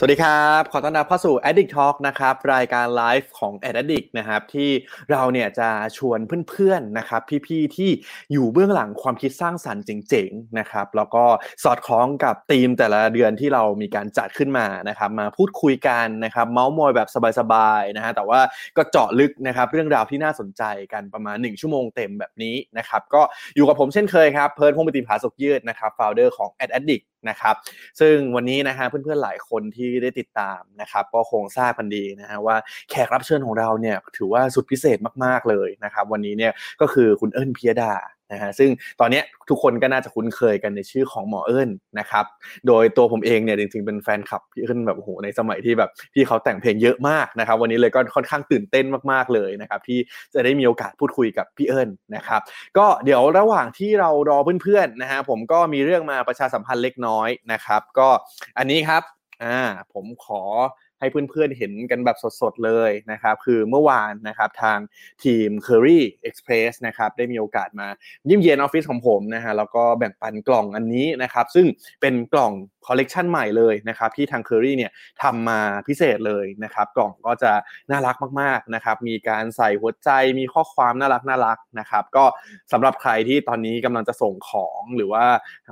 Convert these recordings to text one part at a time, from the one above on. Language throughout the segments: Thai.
สวัสดีครับ ขอต้อนรับเข้าสู่ Addict Talk นะครับ รายการไลฟ์ของ Addict นะครับ ที่เราเนี่ยจะชวนเพื่อนๆนะครับ พี่ๆที่อยู่เบื้องหลังความคิดสร้างสรรค์เจ๋งๆนะครับ แล้วก็สอดคล้องกับธีมแต่ละเดือนที่เรามีการจัดขึ้นมานะครับ มาพูดคุยกันนะครับ เมาส์มอยแบบสบายๆนะฮะแต่ว่าก็เจาะลึกนะครับ เรื่องราวที่น่าสนใจกันประมาณ 1 ชั่วโมงเต็มแบบนี้นะครับ ก็อยู่กับผมเช่นเคยครับเพิร์ดพงศ์ปฏิภาสุกยืดนะครับ founder ของ Addict นะครับ ซึ่งวันนี้นะฮะเพื่อนๆหลายคนที่ได้ติดตามนะครับ ก็คงทราบกันดีนะฮะว่าแขกรับเชิญของเราเนี่ยถือว่าสุดพิเศษมากๆเลยนะครับ วันนี้เนี่ยก็คือคุณเอิญพิยดา นะฮะซึ่งตอนนี้ทุกคนก็น่าจะคุ้นเคยกันในชื่อของหมอเอิญนะครับ โดยตัวผมเองเนี่ยจริงๆเป็นแฟนคลับพี่เอิญแบบโอ้โหในสมัยที่แบบพี่เขาแต่งเพลงเยอะมากนะครับ วันนี้เลยก็ค่อนข้างตื่นเต้นมากๆเลยนะครับที่จะได้มีโอกาสพูดคุยกับพี่เอิญนะครับ ก็เดี๋ยวระหว่างที่เรารอเพื่อนๆนะฮะผมก็มีเรื่องมาประชาสัมพันธ์เล็กน้อยนะครับ ก็อันนี้ครับอ่าผมขอ ให้เพื่อนๆเห็นกันแบบสดๆเลยนะครับ คือเมื่อวานนะครับทางทีม Kerry Express นะครับได้มีโอกาสมาเยี่ยมเยียนออฟฟิศของผมนะฮะแล้วก็แบ่งปันกล่องอันนี้นะครับ ซึ่งเป็นกล่องคอลเลกชันใหม่เลยนะครับที่ทาง Kerry เนี่ยทำมาพิเศษเลยนะครับ กล่องก็จะน่ารักมากๆนะครับ มีการใส่หัวใจมีข้อความน่ารักน่ารักนะครับ ก็สำหรับใครที่ตอนนี้กำลังจะส่งของหรือว่า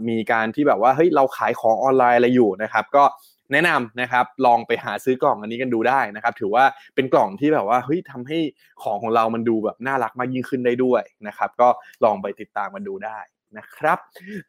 มีการที่แบบว่าเฮ้ยเราขายของออนไลน์อะไรอยู่นะครับ ก็ แนะนำนะครับลองไปหาซื้อกล่องอันนี้กันดูได้นะครับ ถือว่าเป็นกล่องที่แบบว่าเฮ้ยทำให้ของของเรามันดูแบบน่ารักมากยิ่งขึ้นได้ด้วยนะครับ ก็ลองไปติดตามกันดูได้นะครับ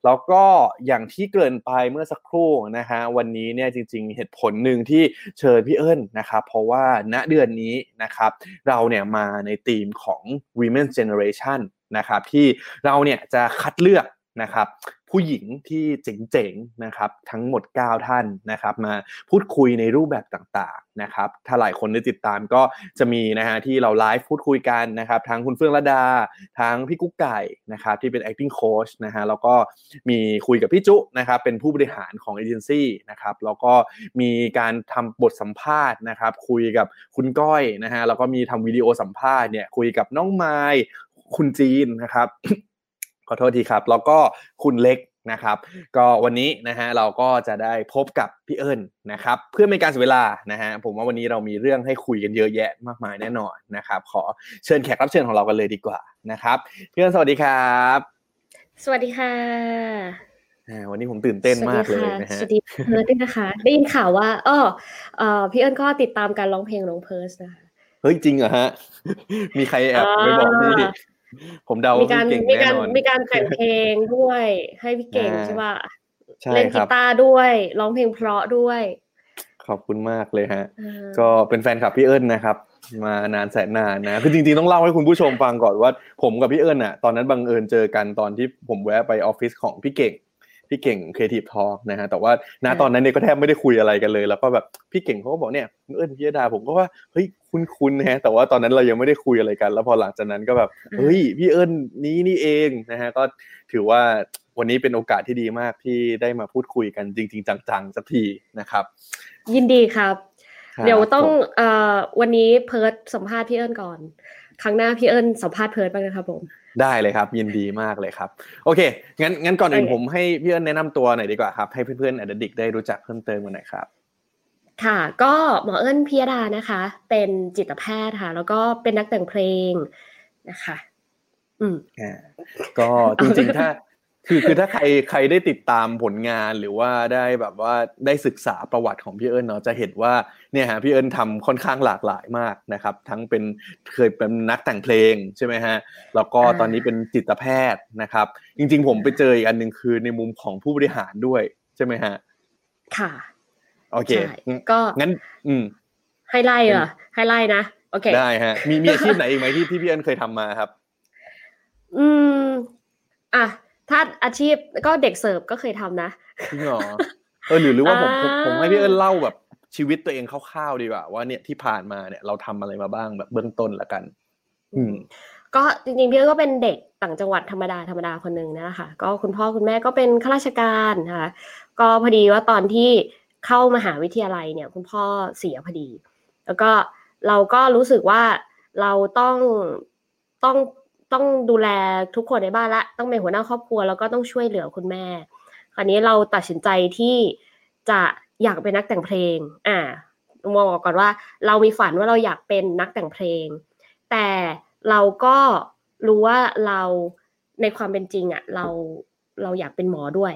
แล้วก็อย่างที่เกินไปเมื่อสักครู่นะฮะวันนี้เนี่ยจริง ๆ เหตุผลหนึ่งที่เชิญพี่เอิญนะครับ เพราะว่าณเดือนนี้นะครับ เราเนี่ยมาในธีมของ Women Generation นะครับที่เราเนี่ยจะคัดเลือกนะครับ ผู้หญิงที่เจ๋งๆนะครับทั้งหมด 9 ท่านนะครับมาพูดคุยในรูปแบบต่างๆนะครับถ้าหลายคนได้ติดตามก็จะมีนะฮะที่เราไลฟ์พูดคุยกันนะครับทั้งคุณเฟื่องระดาทั้งพี่กุ๊กไก่นะครับที่เป็น acting coach นะฮะแล้วก็มีคุยกับพี่จุนะครับเป็นผู้บริหารของเอเจนซี่นะครับแล้วก็มีการทำบทสัมภาษณ์นะครับคุยกับคุณก้อยนะฮะแล้วก็มีทำวิดีโอสัมภาษณ์เนี่ยคุยกับน้องไม้คุณจีนนะครับ ขอโทษทีครับ แล้วก็คุณเล็กนะครับ ก็วันนี้นะฮะเราก็จะได้พบกับพี่เอิญนะครับ เพื่อไม่การเสียเวลานะฮะผมว่าวันนี้เรามีเรื่องให้คุยกันเยอะแยะมากมายแน่นอนนะครับ ขอเชิญแขกรับเชิญของเรากันเลยดีกว่านะครับพี่เอิญสวัสดีครับ สวัสดีค่ะวันนี้ผมตื่นเต้นมากเลยนะฮะสวัสดีเพิร์ดด้วยนะคะได้ยินข่าวว่าอ๋อพี่เอิญก็ติดตามการร้องเพลงน้องเพิร์สนะคะเฮ้ยจริงเหรอฮะ มีใครแอบไปบอกพี่ ผมเดามีการมีการมีการแต่งเพลงด้วย ให้พี่เก่งใช่ป่ะเล่นกีตาร์ด้วยร้องเพลงเพราะด้วย ขอบคุณมากเลยฮะ ก็เป็นแฟนคลับพี่เอิญนะครับ มานานแสนนานนะคือจริงๆต้องเล่าให้คุณผู้ชมฟังก่อนว่า ผมกับพี่เอิญอะ ตอนนั้นบังเอิญเจอกันตอนที่ผมแวะไปออฟฟิศของพี่เก่ง พี่เก่ง Creative Talk นะฮะแต่ว่าณตอนนั้นเนี่ยก็แทบไม่ได้คุยอะไรกันเลย แล้วก็แบบพี่เก่งเขาก็บอกเนี่ยเอิญพิยดาผมก็ว่าเฮ้ยคุ้นๆนะฮะแต่ว่าตอนนั้นเรายังไม่ได้คุยอะไรกัน แล้วพอหลังจากนั้นก็แบบเฮ้ยพี่เอิญนี้นี่เองนะฮะก็ถือว่าวันนี้เป็นโอกาสที่ดีมากที่ได้มาพูดคุยกันจริง ๆ จังๆสักทีนะครับ ยินดีครับ เดี๋ยวต้องเอ่อวันนี้เพิร์ดสัมภาษณ์พี่เอิญก่อน ครั้งหน้าพี่เอิญสัมภาษณ์เพิร์ดบ้างนะครับผม ได้เลยครับ ยินดีมากเลยครับ โอเค งั้นงั้นก่อนอื่นผมให้พี่เอิญแนะนำตัวหน่อยดีกว่าครับ ให้เพื่อนๆอดดิกได้รู้จักเพิ่มเติมกันหน่อยครับ ค่ะก็หมอเอิญพิยดานะคะ เป็นจิตแพทย์ค่ะ แล้วก็เป็นนักแต่งเพลงนะคะ อืมอ่าก็จริงๆถ้า คือคือถ้าใครใครได้ติดตามผลงานหรือว่าได้แบบว่าได้ศึกษาประวัติของพี่เอิญเนาะจะเห็นว่าเนี่ยฮะพี่เอิญทำค่อนข้างหลากหลายมากนะครับ ทั้งเป็นเคยเป็นนักแต่งเพลงใช่ไหมฮะแล้วก็ตอนนี้เป็นจิตแพทย์นะครับ จริง ๆ ผมไปเจออีกอันหนึ่งคือในมุมของผู้บริหารด้วยใช่ไหมฮะค่ะโอเคก็งั้น อืมให้ไล่เหรอให้ไล่นะโอเคได้ฮะมีมีอาชีพไหนอีกไหมที่ที่พี่เอิญเคยทำมาครับ อืมอะถ้า อาชีพก็เด็กเสิร์ฟก็เคยทำนะจริงเหรอเออหรือหรือว่าผมผมให้พี่เอิญเล่าแบบชีวิตตัวเองคร่าวๆดีกว่าว่าเนี่ยที่ผ่านมาเนี่ยเราทำอะไรมาบ้างแบบเบื้องต้นละกัน อืมก็จริงๆพี่เอิญก็เป็นเด็กต่างจังหวัดธรรมดาธรรมดาคนหนึ่งนะคะก็คุณพ่อคุณแม่ก็เป็นข้าราชการนะคะก็พอดีว่าตอนที่เข้ามหาวิทยาลัยเนี่ย คุณพ่อเสียพอดี แล้วก็เราก็รู้สึกว่าเราต้องต้อง ต้องดูแลทุกคนในบ้านละ ต้องเป็นหัวหน้าครอบครัวแล้วก็ต้องช่วยเหลือคุณแม่ คราวนี้เราตัดสินใจที่จะอยากเป็นนักแต่งเพลง อ่ามองก่อนว่า เรามีฝันว่าเราอยากเป็นนักแต่งเพลง แต่เราก็รู้ว่าเราในความเป็นจริงอะ เราเราอยากเป็นหมอด้วย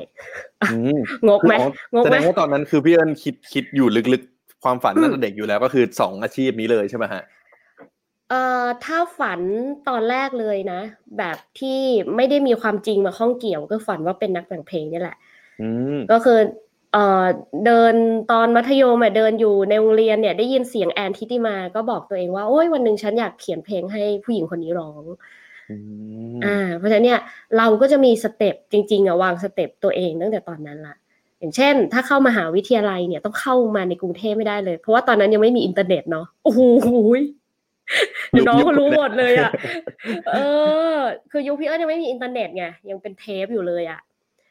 อืมงกไหมคืองกแสไหดมงว่าตอนนั้นคือพี่เอิญคิดคิดอยู่ลึกๆ ความฝันตั้งแต่เด็กอยู่แล้วก็คือสองอาชีพนี้เลยใช่ไหมฮะ เอ่อถ้าฝันตอนแรกเลยนะ แบบที่ไม่ได้มีความจริงมาข้องเกี่ยวก็ฝันว่าเป็นนักแต่งเพลงนี่แหละอืมก็คือเอ่อเดินตอนมัธยมอะเดินอยู่ในโรงเรียนเนี่ยได้ยินเสียงแอนทิติมาก็บอกตัวเองว่าโอ้ยวันหนึ่งฉันอยากเขียนเพลงให้ผู้หญิงคนนี้ร้องอืมอ่า เพราะฉะนั้นเนี่ยเราก็จะมี step จริงๆอะวาง step ตัวเองตั้งแต่ตอนนั้นละอย่างเช่น ถ้าเข้ามหาวิทยาลัยเนี่ยต้องเข้ามาในกรุงเทพไม่ได้เลย เพราะว่าตอนนั้นยังไม่มีอินเทอร์เน็ตเนาะโอ้โหเดี๋ยว น้องก็รู้หมดเลยอะ เออ คือยุคพี่เอิญยังไม่มีอินเทอร์เน็ตไงยังเป็นเทปอยู่เลยอะ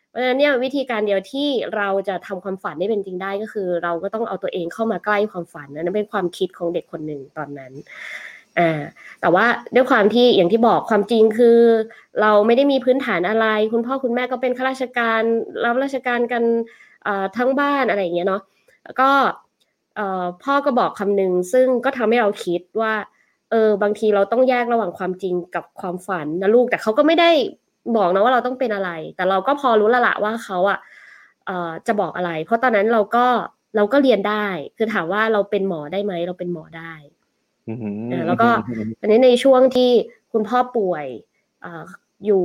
เพราะฉะนั้นเนี่ยวิธีการเดียวที่เราจะทำความฝันได้เป็นจริงได้ก็คือ เราก็ต้องเอาตัวเองเข้ามาใกล้ความฝันนะนั่นเป็นความคิดของเด็กคนหนึ่งตอนนั้นอ่าแต่ว่าด้วยความที่อย่างที่บอกความจริงคือ เราไม่ได้มีพื้นฐานอะไร คุณพ่อคุณแม่ก็เป็นข้าราชการรับราชการกันเอ่อทั้งบ้านอะไรอย่างเงี้ยเนาะแล้วก็เอ่อพ่อก็บอกคำหนึ่งซึ่งก็ทำให้เราคิดว่า เออบางทีเราต้องแยกระหว่างความจริงกับความฝันนะลูกแต่เขาก็ไม่ได้บอกนะว่าเราต้องเป็นอะไร แต่เราก็พอรู้และละว่าเขาอะเอ่อจะบอกอะไร เพราะตอนนั้นเราก็เราก็เรียนได้ คือถามว่าเราเป็นหมอได้ไหมเราเป็นหมอได้อืมอ่าแล้วก็อันนี้ในช่วงที่คุณพ่อป่วยเอ่ออยู่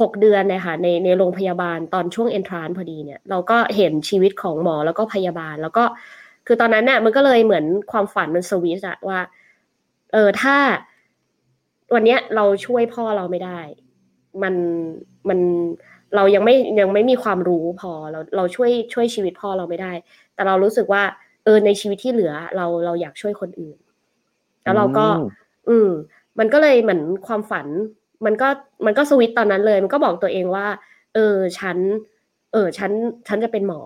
หกเดือนเนยคะในในโรงพยาบาลตอนช่วงเอนทรานพอดีเนี่ย เราก็เห็นชีวิตของหมอแล้วก็พยาบาล แล้วก็คือตอนนั้นเนี่ยมันก็เลยเหมือนความฝันมันสวิตช์อะว่า เออถ้าวันเนี้ยเราช่วยพ่อเราไม่ได้ มันมันเรายังไม่ยังไม่มีความรู้พอเราเราช่วยช่วยชีวิตพ่อเราไม่ได้ แต่เรารู้สึกว่า เออในชีวิตที่เหลือ เราเราอยากช่วยคนอื่น แล้วเราก็ อืม มันก็เลยเหมือนความฝัน มันก็มันก็สวิตช์ตอนนั้นเลย มันก็บอกตัวเองว่า เออฉัน เออฉันฉันจะเป็นหมอ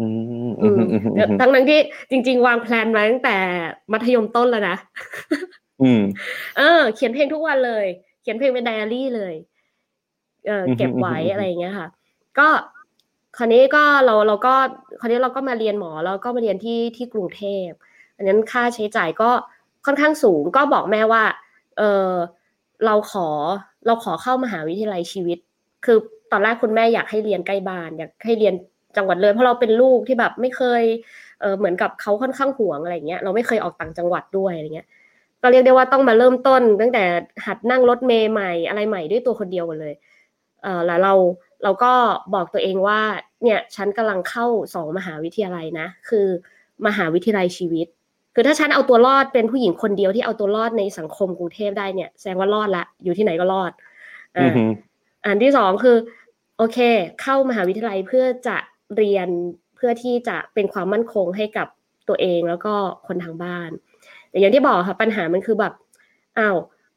อืมอือืมมอืมอืมทั้งนั้นที่จริง ๆ วางแพลนมาตั้งแต่มัธยมต้นแล้วนะอืมเออ เขียนเพลงทุกวันเลย เขียนเพลงเป็นไดอารี่เลย เอออืมเก็บไว้อืมอะไรอย่างเงี้ยค่ะ ก็คราวนี้ก็เราเราก็คราวนี้เราก็มาเรียนหมอแล้วก็มาเรียนที่ที่กรุงเทพอันนั้นค่าใช้จ่ายก็ค่อนข้างสูงก็บอกแม่ว่า เออเราขอเราขอเข้ามหาวิทยาลัยชีวิต คือตอนแรกคุณแม่อยากให้เรียนใกล้บ้านอยากให้เรียน จังหวัดเลยเพราะเราเป็นลูกที่แบบไม่เคยเออเหมือนกับเขาค่อนข้างห่วงอะไรเงี้ยเราไม่เคยออกต่างจังหวัดด้วยอะไรเงี้ยก็เรียกได้ว่าต้องมาเริ่มต้น ตั้งแต่หัดนั่งรถเมย์ใหม่อะไรใหม่ด้วยตัวคนเดียวกันเลยเออแล้วเราเราก็บอกตัวเองว่าเนี่ยฉันกำลังเข้าสองมหาวิทยาลัยนะ คือมหาวิทยาลัยชีวิต คือถ้าฉันเอาตัวรอดเป็นผู้หญิงคนเดียวที่เอาตัวรอดในสังคมกรุงเทพได้เนี่ยแสดงว่ารอดละอยู่ที่ไหนก็รอดอือ่ามอันที่สองคือ โอเค เข้ามหาวิทยาลัยเพื่อจะ เรียนเพื่อที่จะเป็นความมั่นคงให้กับตัวเองแล้วก็คนทางบ้าน แต่อย่างที่บอกค่ะปัญหามันคือแบบอ้าว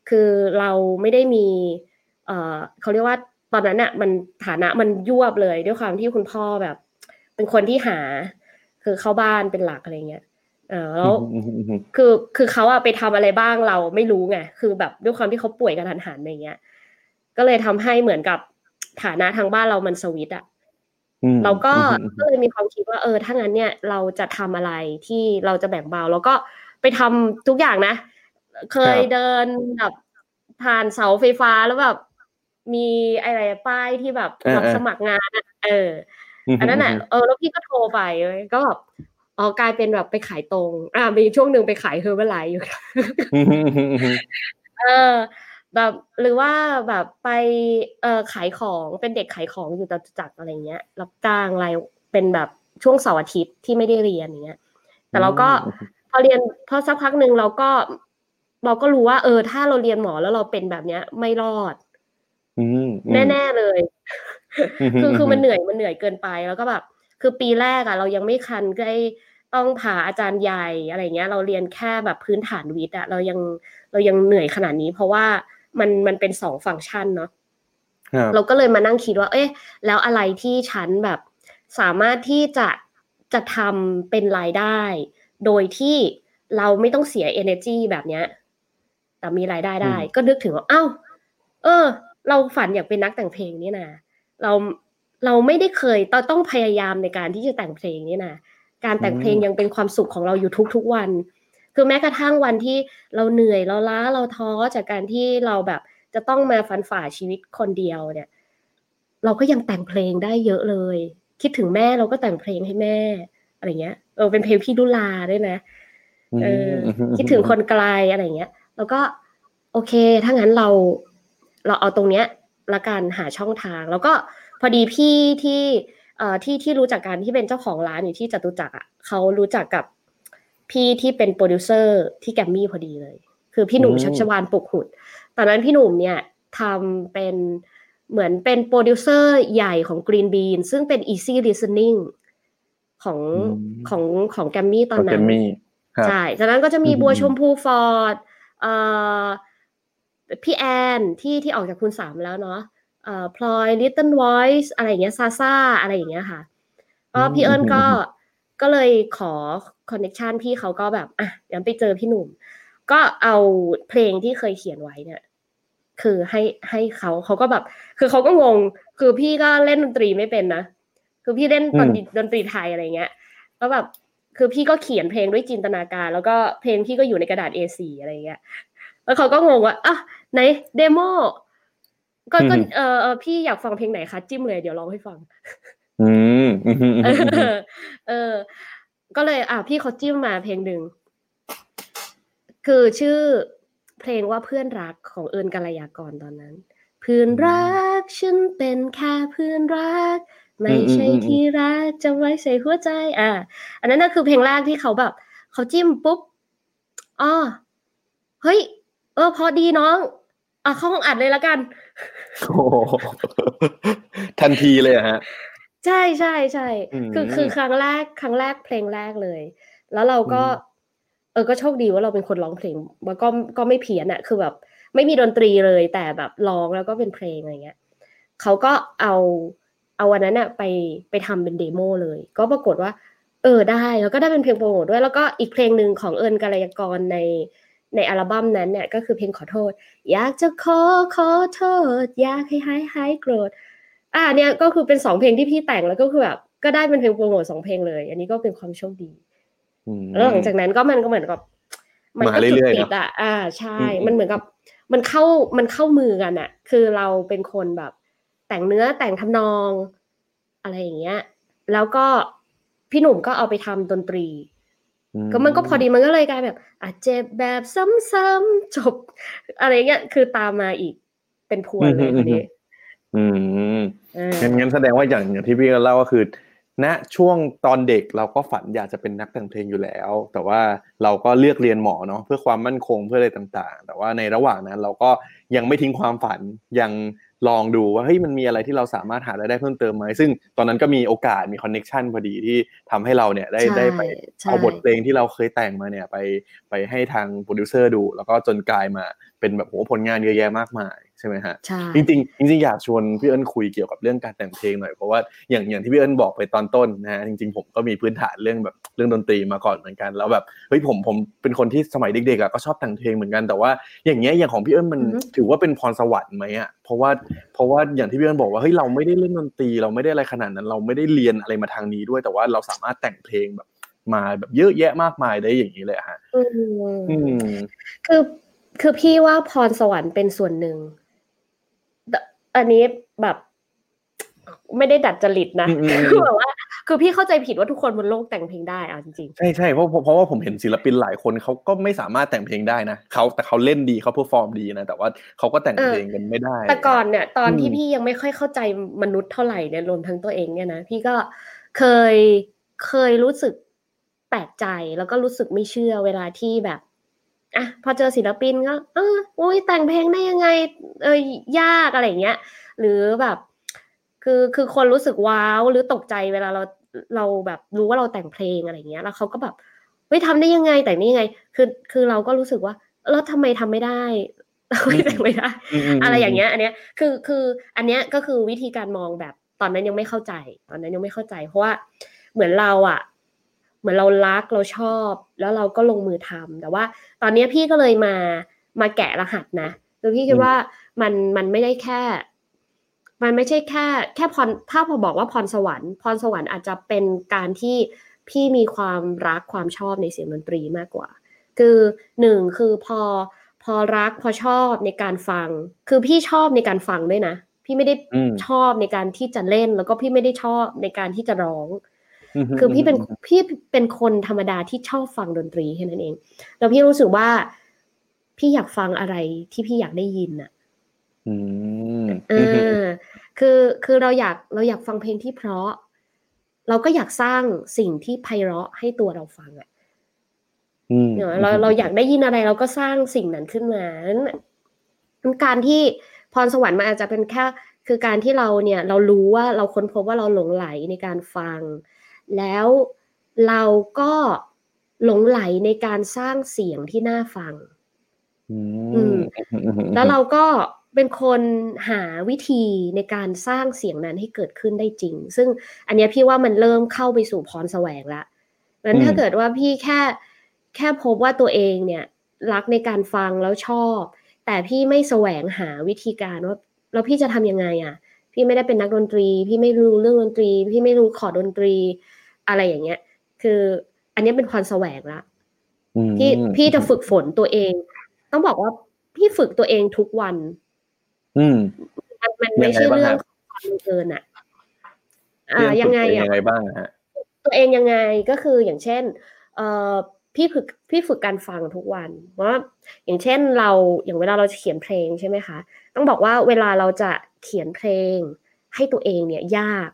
คือเราไม่ได้มีเอ่อเขาเรียกว่าตอนนั้นอะมันฐานะมันยวบเลยด้วยความที่คุณพ่อแบบ เป็นคนที่หา คือเข้าบ้านเป็นหลักอะไรเงี้ยเออแล้วคือคือเขาอะไปทำอะไรบ้างเราไม่รู้ไงคือแบบด้วยความที่เขาป่วยกระทันหันอะไรเงี้ย ก็เลยทำให้เหมือนกับฐานะทางบ้านเรามันสวิตอะ เราก็อืมอืมก็เลยมีความคิดว่าเออถ้างั้นเนี่ยเราจะทำอะไรที่เราจะแบ่งเบา แล้วก็ไปทำทุกอย่างนะ เคยเดินแบบผ่านเสาไฟฟ้าแล้วแบบมีอะไรป้ายที่แบบรับสมัครงานอะเอออันนั้นอะเออแล้วพี่ก็โทรไปเว้ยก็แบบอ๋อกลายเป็นแบบไปขายตรง อ่ามีช่วงหนึ่งไปขาย Herbalife อยู่อืมอืมอืมอืมเออ แบบหรือว่าแบบไปเออขายของเป็นเด็กขายของอยู่จตุจักรอะไรเงี้ยรับจ้างรายเป็นแบบช่วงเสาร์อาทิตย์ที่ไม่ได้เรียนอย่างเงี้ย แต่เราก็พอเรียนพอสักพักหนึ่งเราก็ เราก็รู้ว่า เออ ถ้าเราเรียนหมอแล้วเราเป็นแบบเนี้ย ไม่รอดอืมแน่ๆเลยอืมคือคือมันเหนื่อยมันเหนื่อยเกินไปแล้วก็แบบ คือปีแรกอะเรายังไม่คันได้ต้องผ่าอาจารย์ใหญ่อะไรเงี้ย เราเรียนแค่แบบพื้นฐานวิทย์อะเรายังเรายังเหนื่อยขนาดนี้ เพราะว่า มันมันเป็นสองฟังก์ชันเนาะครับเราก็เลยมานั่งคิดว่า เอ๊ะ แล้วอะไรที่ฉันแบบสามารถที่จะจะทำเป็นรายได้ โดยที่เราไม่ต้องเสีย energy แบบเนี้ย แต่มีรายได้ได้ ก็นึกถึงว่า เอ้า เออ เราฝันอยากเป็นนักแต่งเพลงนี่นะเราเราไม่ได้เคยต้องต้องพยายามในการที่จะแต่งเพลงนี่นะการแต่งเพลงยังเป็นความสุขของเราอยู่ทุกๆวัน คือแม้กระทั่งวันที่เราเหนื่อยเราล้าเราท้อจากการที่เราแบบจะต้องมาฟันฝ่าชีวิตคนเดียวเนี่ย เราก็ยังแต่งเพลงได้เยอะเลย คิดถึงแม่เราก็แต่งเพลงให้แม่อะไรเงี้ยเออเป็นเพลงพี่ดุลาด้วยนะเออคิดถึงคนไกลอะไรเงี้ย แล้วก็โอเค ถ้างั้นเราเราเอาตรงเนี้ยละกันหาช่องทาง แล้วก็พอดีพี่ที่เอ่อที่ที่รู้จักกันที่เป็นเจ้าของร้านอยู่ที่จตุจักรอะเขารู้จักกับ พี่ที่เป็นโปรดิวเซอร์ที่แกรมมี่พอดีเลย คือพี่หนุ่มชัชวาล ปุกหุต ตอนนั้นพี่หนุ่มเนี่ยทำเป็นเหมือนเป็นโปรดิวเซอร์ใหญ่ของ Green Bean ซึ่งเป็น Easy Listening ของของของแกรมมี่ตอนนั้นใช่จากนั้นก็จะมีบัวชมพูฟอร์ดเอ่อพี่แอนที่ที่ออกจากคุณสามแล้วเนาะเอ่อพลอย Little Voice อะไรอย่างเงี้ยซาซาอะไรอย่างเงี้ยค่ะก็พี่เอิญก็ ก็เลยขอ connection พี่เขาก็แบบอะเดี๋ยวไปเจอพี่หนุ่ม ก็เอาเพลงที่เคยเขียนไว้เนี่ยคือให้ให้เขาเขาก็แบบ คือเขาก็งง คือพี่ก็เล่นดนตรีไม่เป็นนะคือพี่เล่นดนตรีดนตรีไทยอะไรเงี้ยแล้วแบบคือพี่ก็เขียนเพลงด้วยจินตนาการ แล้วก็เพลงพี่ก็อยู่ในกระดาษ A4 อะไรเงี้ยแล้วเขาก็งงว่าอะไหน demoก็ก็เออพี่อยากฟังเพลงไหนคะจิ้มเลยเดี๋ยวร้องให้ฟัง อืมเออเออ ก็เลย อะพี่เขาจิ้มมาเพลงหนึ่ง คือชื่อเพลงว่าเพื่อนรักของเอิญกัลยากรตอนนั้น เพื่อนรักฉันเป็นแค่เพื่อนรัก ไม่ใช่ที่รักจะไว้ใส่หัวใจ อะอันนั้นน่ะคือเพลงแรกที่เขาแบบเขาจิ้มปุ๊บอ๋อเฮ้ย เออ พอดีน้องอะเข้าห้องอัดเลยละกันโอ้ทันทีเลยฮะ ใช่ใช่ใช่คือคือครั้งแรกครั้งแรกเพลงแรกเลย แล้วเราก็ เออก็โชคดีว่าเราเป็นคนร้องเพลงมันก็ก็ไม่เพี้ยนอะคือแบบ ไม่มีดนตรีเลยแต่แบบร้องแล้วก็เป็นเพลงอะไรเงี้ยเขาก็เอาเอาวันนั้นอะไปไปทำเป็นเดโมเลย ก็ปรากฏว่า เออได้แล้วก็ได้เป็นเพลงโปรโมทด้วย แล้วก็อีกเพลงหนึ่งของเอิญกัลยากรในในอัลบั้มนั้นเนี่ยก็คือเพลงขอโทษ อยากจะขอขอโทษ อยากให้หายหายโกรธ อ่าเนี่ยก็คือเป็นสองเพลงที่พี่แต่งแล้วก็คือแบบก็ได้เป็นเพลงโปรโมทสองเพลงเลย อันนี้ก็เป็นความโชคดีแล้วหลังจากนั้นก็มันก็เหมือนกับ มันก็จุดติดอะอ่าใช่ มันเหมือนกับมันเข้ามันเข้ามือกันอะ คือเราเป็นคนแบบ แต่งเนื้อแต่งทำนองอะไรอย่างเงี้ย แล้วก็พี่หนุ่มก็เอาไปทำดนตรีก็มันก็พอดีมันก็เลยกลายแบบอาจเจ็บแบบซ้ำๆจบ อะไรเงี้ยคือตามมาอีกเป็นพวนเลยทีนี้อืม งั้นงั้นแสดงว่าอย่างอย่างที่พี่เล่าก็คือณช่วงตอนเด็กเราก็ฝันอยากจะเป็นนักแต่งเพลงอยู่แล้ว แต่ว่าเราก็เลือกเรียนหมอเนาะเพื่อความมั่นคงเพื่ออะไรต่างๆ แต่ว่าในระหว่างนั้นเราก็ยังไม่ทิ้งความฝันยังลองดูว่าเฮ้ยมันมีอะไรที่เราสามารถหารายได้เพิ่มเติมไหมซึ่งตอนนั้นก็มีโอกาสมี connection พอดีที่ทำให้เราเนี่ยได้ได้ไปเอาบทเพลงที่เราเคยแต่งมาเนี่ยไปไปให้ทางโปรดิวเซอร์ดู แล้วก็จนกลายมาเป็นแบบโหผลงานเยอะแยะมากมาย ใช่ไหมฮะจริงจริงจริงอยากชวนพี่เอิญคุยเกี่ยวกับเรื่องการแต่งเพลงหน่อยเพราะว่าอย่างอย่างที่พี่เอิญบอกไปตอนต้นนะฮะจริง ๆ ผมก็มีพื้นฐานเรื่องแบบเรื่องดนตรีมาก่อนเหมือนกัน แล้วแบบเฮ้ยผมผมเป็นคนที่สมัยเด็กๆอะก็ชอบแต่งเพลงเหมือนกันแต่ว่า อย่างเงี้ยอย่างของพี่เอิญมันถือว่าเป็นพรสวรรค์ไหมอะเพราะว่าเพราะว่าอย่างที่พี่เอิญบอกว่าเฮ้ยเราไม่ได้เล่นดนตรีเราไม่ได้อะไรขนาดนั้น เราไม่ได้เรียนอะไรมาทางนี้ด้วย แต่ว่าเราสามารถแต่งเพลงแบบมาแบบเยอะแยะมากมายได้อย่างนี้เลยฮะอืมคือคือพี่ว่าพรสวรรค์เป็นส่วนหนึ่ง อันนี้แบบไม่ได้ดัดจริตนะคือแบบว่า คือพี่เข้าใจผิดว่าทุกคนบนโลกแต่งเพลงได้อะจริงๆใช่ใช่เพราะเพราะว่าผมเห็นศิลปินหลายคนเขาก็ไม่สามารถแต่งเพลงได้นะเขาแต่เขาเล่นดีเขา perform ดีนะแต่ว่าเขาก็แต่งเพลงกันไม่ได้ แต่ก่อนเนี่ย ตอนที่พี่ยังไม่ค่อยเข้าใจมนุษย์เท่าไหร่เนี่ยรวมทั้งตัวเองเนี่ยนะพี่ก็เคยเคยรู้สึกแปลกใจแล้วก็รู้สึกไม่เชื่อเวลาที่แบบ อะพอเจอศิลปินก็เอออุ้ยแต่งเพลงได้ยังไงเออยากอะไรเงี้ย หรือแบบ คือคือคนรู้สึกว้าวหรือตกใจเวลาเราเราแบบรู้ว่าเราแต่งเพลงอะไรเงี้ย แล้วเขาก็แบบเฮ้ยทำได้ยังไงแต่งได้ยังไง คือคือเราก็รู้สึกว่าแล้วทำไมทำไม่ได้ไม่แต่งไม่ได้ อะไรอย่างเงี้ย อันเนี้ยคือคืออันเนี้ยก็คือวิธีการมองแบบตอนนั้นยังไม่เข้าใจ ตอนนั้นยังไม่เข้าใจ เพราะว่าเหมือนเราอะ เหมือนเรารักเราชอบ แล้วเราก็ลงมือทำแต่ว่า ตอนนี้พี่ก็เลยมามาแกะรหัสนะคือพี่คิดว่ามันมันไม่ได้แค่ มันไม่ใช่แค่ แค่พรถ้าพอบอกว่าพรสวรรค์พรสวรรค์อาจจะเป็นการที่พี่มีความรักความชอบในเสียงดนตรีมากกว่า คือหนึ่งคือพอพอรักพอชอบในการฟัง คือพี่ชอบในการฟังด้วยนะ พี่ไม่ได้อืมชอบในการที่จะเล่น แล้วก็พี่ไม่ได้ชอบในการที่จะร้องม คือพี่เป็นพี่เป็นคนธรรมดาที่ชอบฟังดนตรีแค่นั้นเอง แล้วพี่รู้สึกว่า พี่อยากฟังอะไรที่พี่อยากได้ยินอะอืมเออคือคือเราอยากเราอยากฟังเพลงที่เพราะ เราก็อยากสร้างสิ่งที่ไพเราะให้ตัวเราฟังอะอืมเนอะเราเราอยากได้ยินอะไรเราก็สร้างสิ่งนั้นขึ้นมานั้นการที่พรสวรรค์มันอาจจะเป็นแค่คือการที่เราเนี่ยเรารู้ว่าเราค้นพบว่าเราหลงไหลในการฟัง แล้วเราก็หลงไหลในการสร้างเสียงที่น่าฟัง อือืมมแล้วเราก็เป็นคนหาวิธีในการสร้างเสียงนั้นให้เกิดขึ้นได้จริง ซึ่งอันเนี้ยพี่ว่ามันเริ่มเข้าไปสู่พรแสวงละงั้นถ้าเกิดว่าพี่แค่แค่พบว่าตัวเองเนี่ย รักในการฟังแล้วชอบ แต่พี่ไม่แสวงหาวิธีการว่าแล้วพี่จะทำยังไงอะ พี่ไม่ได้เป็นนักดนตรี พี่ไม่รู้เรื่องดนตรี พี่ไม่รู้ขอร์ดดนตรีอะไรอย่างเงี้ย คือ อันเนี้ยเป็นพรแสวงละอืมพี่พี่จะฝึกฝนตัวเอง ต้องบอกว่าพี่ฝึกตัวเองทุกวัน อืม มันมันไม่ใช่ยังไงบ้างเรื่องฮะของความบังเอิญอะเรีอ่ายนยังไงฝึกตัวเออะยังไงบ้างอะฮะ ตัวเองยังไงก็คืออย่างเช่น เอ่อพี่ฝึกพี่ฝึกการฟังทุกวัน เพราะว่าอย่างเช่นเราอย่างเวลาเราจะเขียนเพลงใช่ไหมคะ ต้องบอกว่าเวลาเราจะเขียนเพลง ให้ตัวเองเนี่ยยาก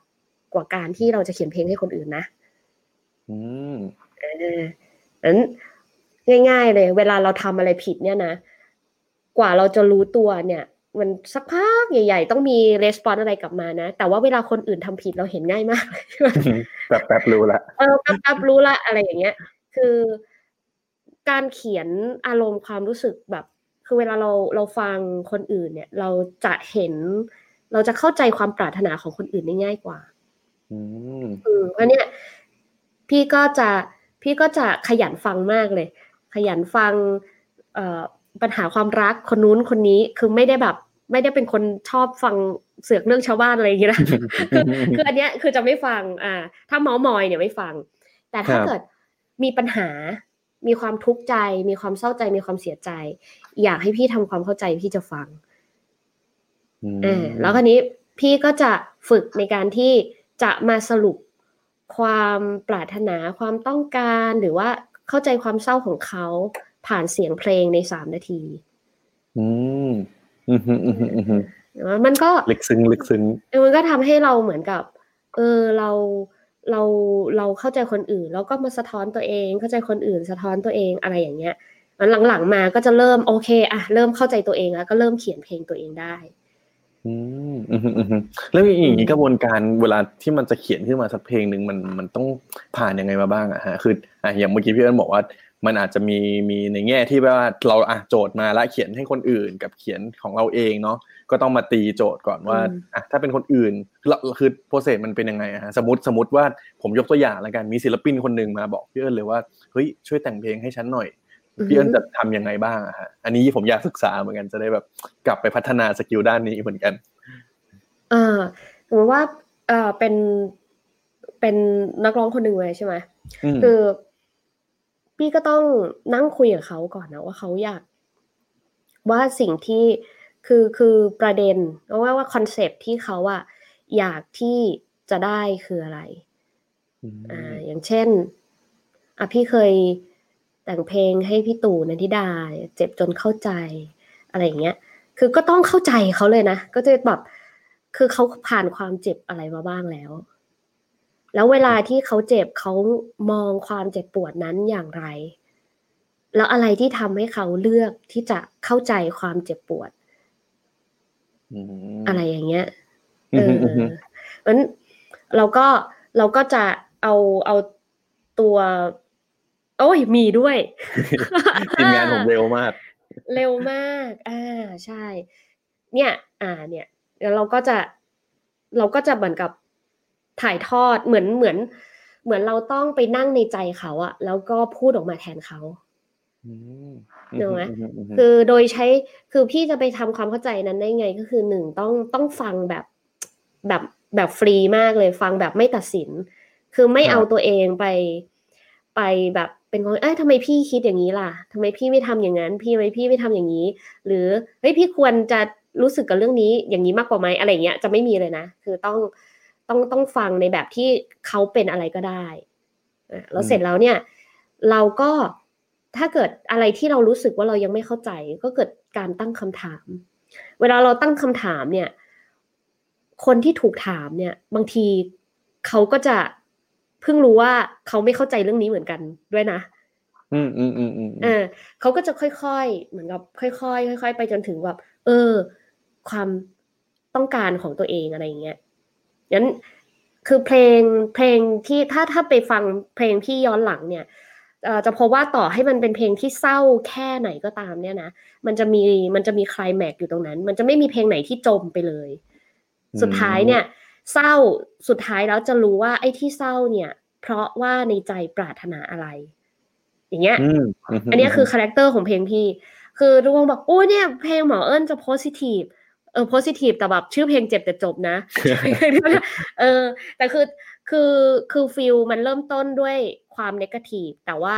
กว่าการที่เราจะเขียนเพลงให้คนอื่นนะ อืมเออนั้นง่าย ๆ เลย เวลาเราทำอะไรผิดเนี่ยนะ กว่าเราจะรู้ตัวเนี่ย มันสักพักใหญ่ ๆ ต้องมีรีสปอนอะไรกลับมานะ แต่ว่าเวลาคนอื่นทำผิดเราเห็นง่ายมากแบบแป๊บรู้ละเออแป๊บๆรู้ละอะไรอย่างเงี้ย คือการเขียนอารมณ์ความรู้สึกแบบ คือเวลาเราเราฟังคนอื่นเนี่ย เราจะเห็น เราจะเข้าใจความปรารถนาของคนอื่นได้ง่ายกว่าอืมอืมเพราะเนี่ยพี่ก็จะพี่ก็จะขยันฟังมากเลย ขยันฟังเอ่อปัญหาความรักคนนู้นคนนี้คือไม่ได้แบบ ไม่ได้เป็นคนชอบฟังเสือกเรื่องชาวบ้านอะไรอย่างเงี้ยนะคือคืออันเนี้ยคือจะไม่ฟังอ่าถ้าเมาส์มอยเนี่ยไม่ฟัง แต่ถ้าครับเกิดมีปัญหามีความทุกข์ใจ มีความเศร้าใจมีความเสียใจ อยากให้พี่ทำความเข้าใจพี่จะฟังมเออแล้วคราวนี้พี่ก็จะฝึกในการที่จะมาสรุปความปรารถนาความต้องการหรือว่าเข้าใจความเศร้าของเขาผ่านเสียงเพลงในสามนาที อืมอืมอืมอืมอืมมันก็ลึกซึ้งลึกซึ้งมันก็ทำให้เราเหมือนกับ เออเราเราเราเข้าใจคนอื่น แล้วก็มาสะท้อนตัวเอง เข้าใจคนอื่น สะท้อนตัวเองอะไรอย่างเงี้ย มันหลังๆมาก็จะเริ่มโอเคอะเริ่มเข้าใจตัวเองแล้ว ก็เริ่มเขียนเพลงตัวเองได้อืมอืมอืมอืมแล้วอย่างนี้กระบวนการเวลาที่มันจะเขียนขึ้นมาสักเพลงหนึ่งมันมันต้องผ่านยังไงมาบ้างอะฮะคืออะอย่างเมื่อกี้พี่เอิญบอกว่า มันอาจจะมีมีในแง่ที่ว่าเราอะโจทย์มาแล้วเขียนให้คนอื่นกับเขียนของเราเองเนาะก็ต้องมาตีโจทย์ก่อนว่าอืมอะถ้าเป็นคนอื่นเราคือ process มันเป็นยังไงอะฮะสมมติสมมติว่าผมยกตัวอย่างแล้วกันมีศิลปินคนหนึ่งมาบอกพี่เอิญเลยว่าเฮ้ยช่วยแต่งเพลงให้ฉันหน่อย พี่เอิญจะทำยังไงบ้างอะฮะอันนี้ผมอยากศึกษาเหมือนกันจะได้แบบกลับไปพัฒนา skill ด้านนี้เหมือนกันเออสมมติว่าเออเป็นเป็นนักร้องคนหนึ่งเลยใช่ไหมอืมคือพี่ก็ต้องนั่งคุยกับเขาก่อนนะว่าเขาอยาก ว่าสิ่งที่คือคือประเด็นว่าว่าคอนเซปต์ที่เขาอะอยากที่จะได้คืออะไรอ่าอย่างเช่นอะพี่เคย แต่งเพลงให้พี่ตู่นันทิดาเจ็บจนเข้าใจอะไรอย่างเงี้ย คือก็ต้องเข้าใจเขาเลยนะ ก็จะแบบคือเขาผ่านความเจ็บอะไรมาบ้างแล้ว แล้วเวลาที่เขาเจ็บเขามองความเจ็บปวดนั้นอย่างไร แล้วอะไรที่ทำให้เขาเลือกที่จะเข้าใจความเจ็บปวดอืมอะไรอย่างเงี้ยเออือมอืมอืมเพราะฉะนั้นเราก็เราก็จะเอาเอาตัว โอ้ยมีด้วยทีมงานผมเร็วมาก เร็วมาก อ่าใช่ เนี่ย อ่า เนี่ยเดี๋ยวเราก็จะ เราก็จะเหมือนกับถ่ายทอดเหมือนเหมือน เหมือนเราต้องไปนั่งในใจเขาอะแล้วก็พูดออกมาแทนเขาอืมเนอะไหมอืมอืมอืมคือโดยใช้คือพี่จะไปทำความเข้าใจนั้นได้ไงก็คือหนึ่งต้องต้องฟังแบบแบบแบบฟรีมากเลยฟังแบบไม่ตัดสิน คือไม่เอาตัวเองไปไปแบบ เป็นคนเอ้ยทำไมพี่คิดอย่างนี้ล่ะทำไมพี่ไม่ทำอย่างนั้น พี่ทำไมพี่ไม่ทำอย่างนี้ หรือเฮ้ยพี่ควรจะรู้สึกกับเรื่องนี้อย่างนี้มากกว่าไหมอะไรเงี้ยจะไม่มีเลยนะ คือต้องต้องต้องฟังในแบบที่เขาเป็นอะไรก็ได้แล้วเสร็จแล้วเนี่ย เราก็ถ้าเกิดอะไรที่เรารู้สึกว่าเรายังไม่เข้าใจ ก็เกิดการตั้งคำถาม เวลาเราตั้งคำถามเนี่ย คนที่ถูกถามเนี่ย บางทีเขาก็จะ เพิ่งรู้ว่าเขาไม่เข้าใจเรื่องนี้เหมือนกันด้วยนะ อืมอืมอืมอืมเออเขาก็จะค่อยๆ เหมือนกับค่อยๆค่อย ๆ ไปจนถึงแบบเออ ความต้องการของตัวเองอะไรอย่างเงี้ยงั้นคือเพลงเพลงที่ถ้าถ้าไปฟังเพลงที่ย้อนหลังเนี่ยเอ่อจะพบว่าต่อให้มันเป็นเพลงที่เศร้าแค่ไหนก็ตามเนี่ยนะมันจะมีมันจะมีคลายแม็กอยู่ตรงนั้น มันจะไม่มีเพลงไหนที่จมไปเลย สุดท้ายเนี่ย เศร้าสุดท้ายแล้วจะรู้ว่าไอ้ที่เศร้าเนี่ย เพราะว่าในใจปรารถนาอะไร อย่างเงี้ยอืมมอันเนี้ยคือคาแรคเตอร์ของเพลงพี่ คือทุกคนบอกโอ้ยเนี่ยเพลงหมอเอิญจะ positive เออ positive แต่แบบชื่อเพลงเจ็บแต่จบนะเออ แต่คือคือคือ feel มันเริ่มต้นด้วยความ negative แต่ว่า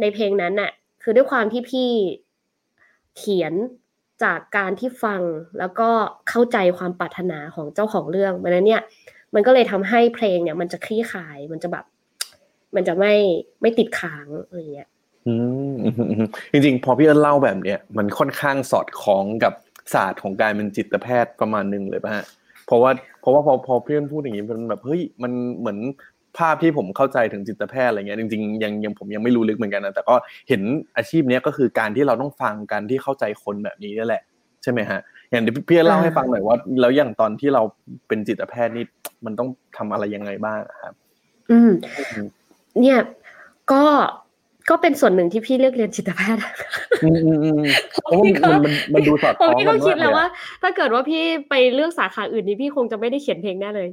ในเพลงนั้นน่ะ คือด้วยความที่พี่เขียน จากการที่ฟังแล้วก็เข้าใจความปรารถนาของเจ้าของเรื่องมันนั้นเนี่ย มันก็เลยทำให้เพลงเนี่ย มันจะคลี่คลาย มันจะแบบ มันจะไม่ไม่ติดค้างอะไรเงี้ยอืมอืมอืมอืมจริงๆ พอพี่เอิญเล่าแบบเนี้ยมันค่อนข้างสอดคล้องกับศาสตร์ของการเป็นจิตแพทย์ประมาณหนึ่งเลยป่ะฮะเพราะว่าเพราะว่าพอพอพี่เอิญพูดอย่างนี้มันแบบเฮ้ยมันเหมือน ภาพที่ผมเข้าใจถึงจิตแพทย์อะไรเงี้ยจริงๆยังยังผมยังไม่รู้ลึกเหมือนกันนะแต่ก็เห็นอาชีพเนี้ยก็คือการที่เราต้องฟังการที่เข้าใจคนแบบนี้นั่นแหละ ใช่ไหมฮะ อย่างที่พี่เอิญเล่าให้ฟังหน่อยว่า แล้วอย่างตอนที่เราเป็นจิตแพทย์นี่มันต้องทำอะไรยังไงบ้างอะครับอืมอืมเนี่ยก็ ก็เป็นส่วนหนึ่งที่พี่เลือกเรียนจิตแพทย์อืมอืมอืมเพราะว่ามันมันมันดูสอดคเพราะล้องพี่กัก็นคิดมากแล้วเลยว่าอะถ้าเกิดว่าพี่ไปเลือกสาขาอื่นนี่พี่คงจะไม่ได้เขียนเพลงแน่เลย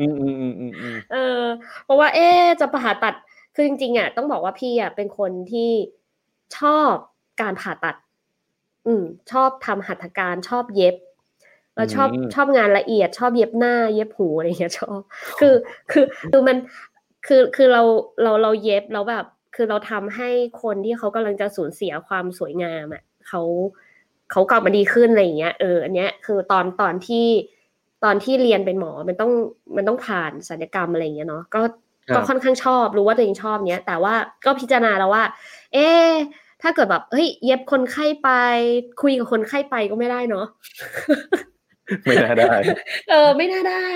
อืมอืมอืมอืมอืมเออ เพราะว่า เอ๊ะจะผ่าตัด คือจริงๆอะต้องบอกว่าพี่อะเป็นคนที่ชอบการผ่าตัด อืม ชอบทำหัตถการชอบเย็บแล้วชอบชอบงานละเอียด ชอบเย็บหน้า เย็บหูอะไรอย่างเงี้ยชอบ คือคือคือมันคือคือเราเราเราเย็บแล้วแบบ คือเราทำให้คนที่เขากำลังจะสูญเสียความสวยงามอะเขาเขากลับมาดีขึ้นอะไรอย่างเงี้ยเอออันเนี้ยคือตอนตอนที่ตอนที่เรียนเป็นหมอมันต้องมันต้องผ่านศัลยกรรมอะไรอย่างเงี้ยเนาะก็ครับก็ค่อนข้างชอบรู้ว่าตัวเองชอบเนี้ย แต่ว่าก็พิจารณาแล้วว่า เอ๊ะถ้าเกิดแบบเฮ้ย เย็บคนไข้ไป คุยกับคนไข้ไปก็ไม่ได้เนาะไม่น่าได้ เออ ไม่น่าได้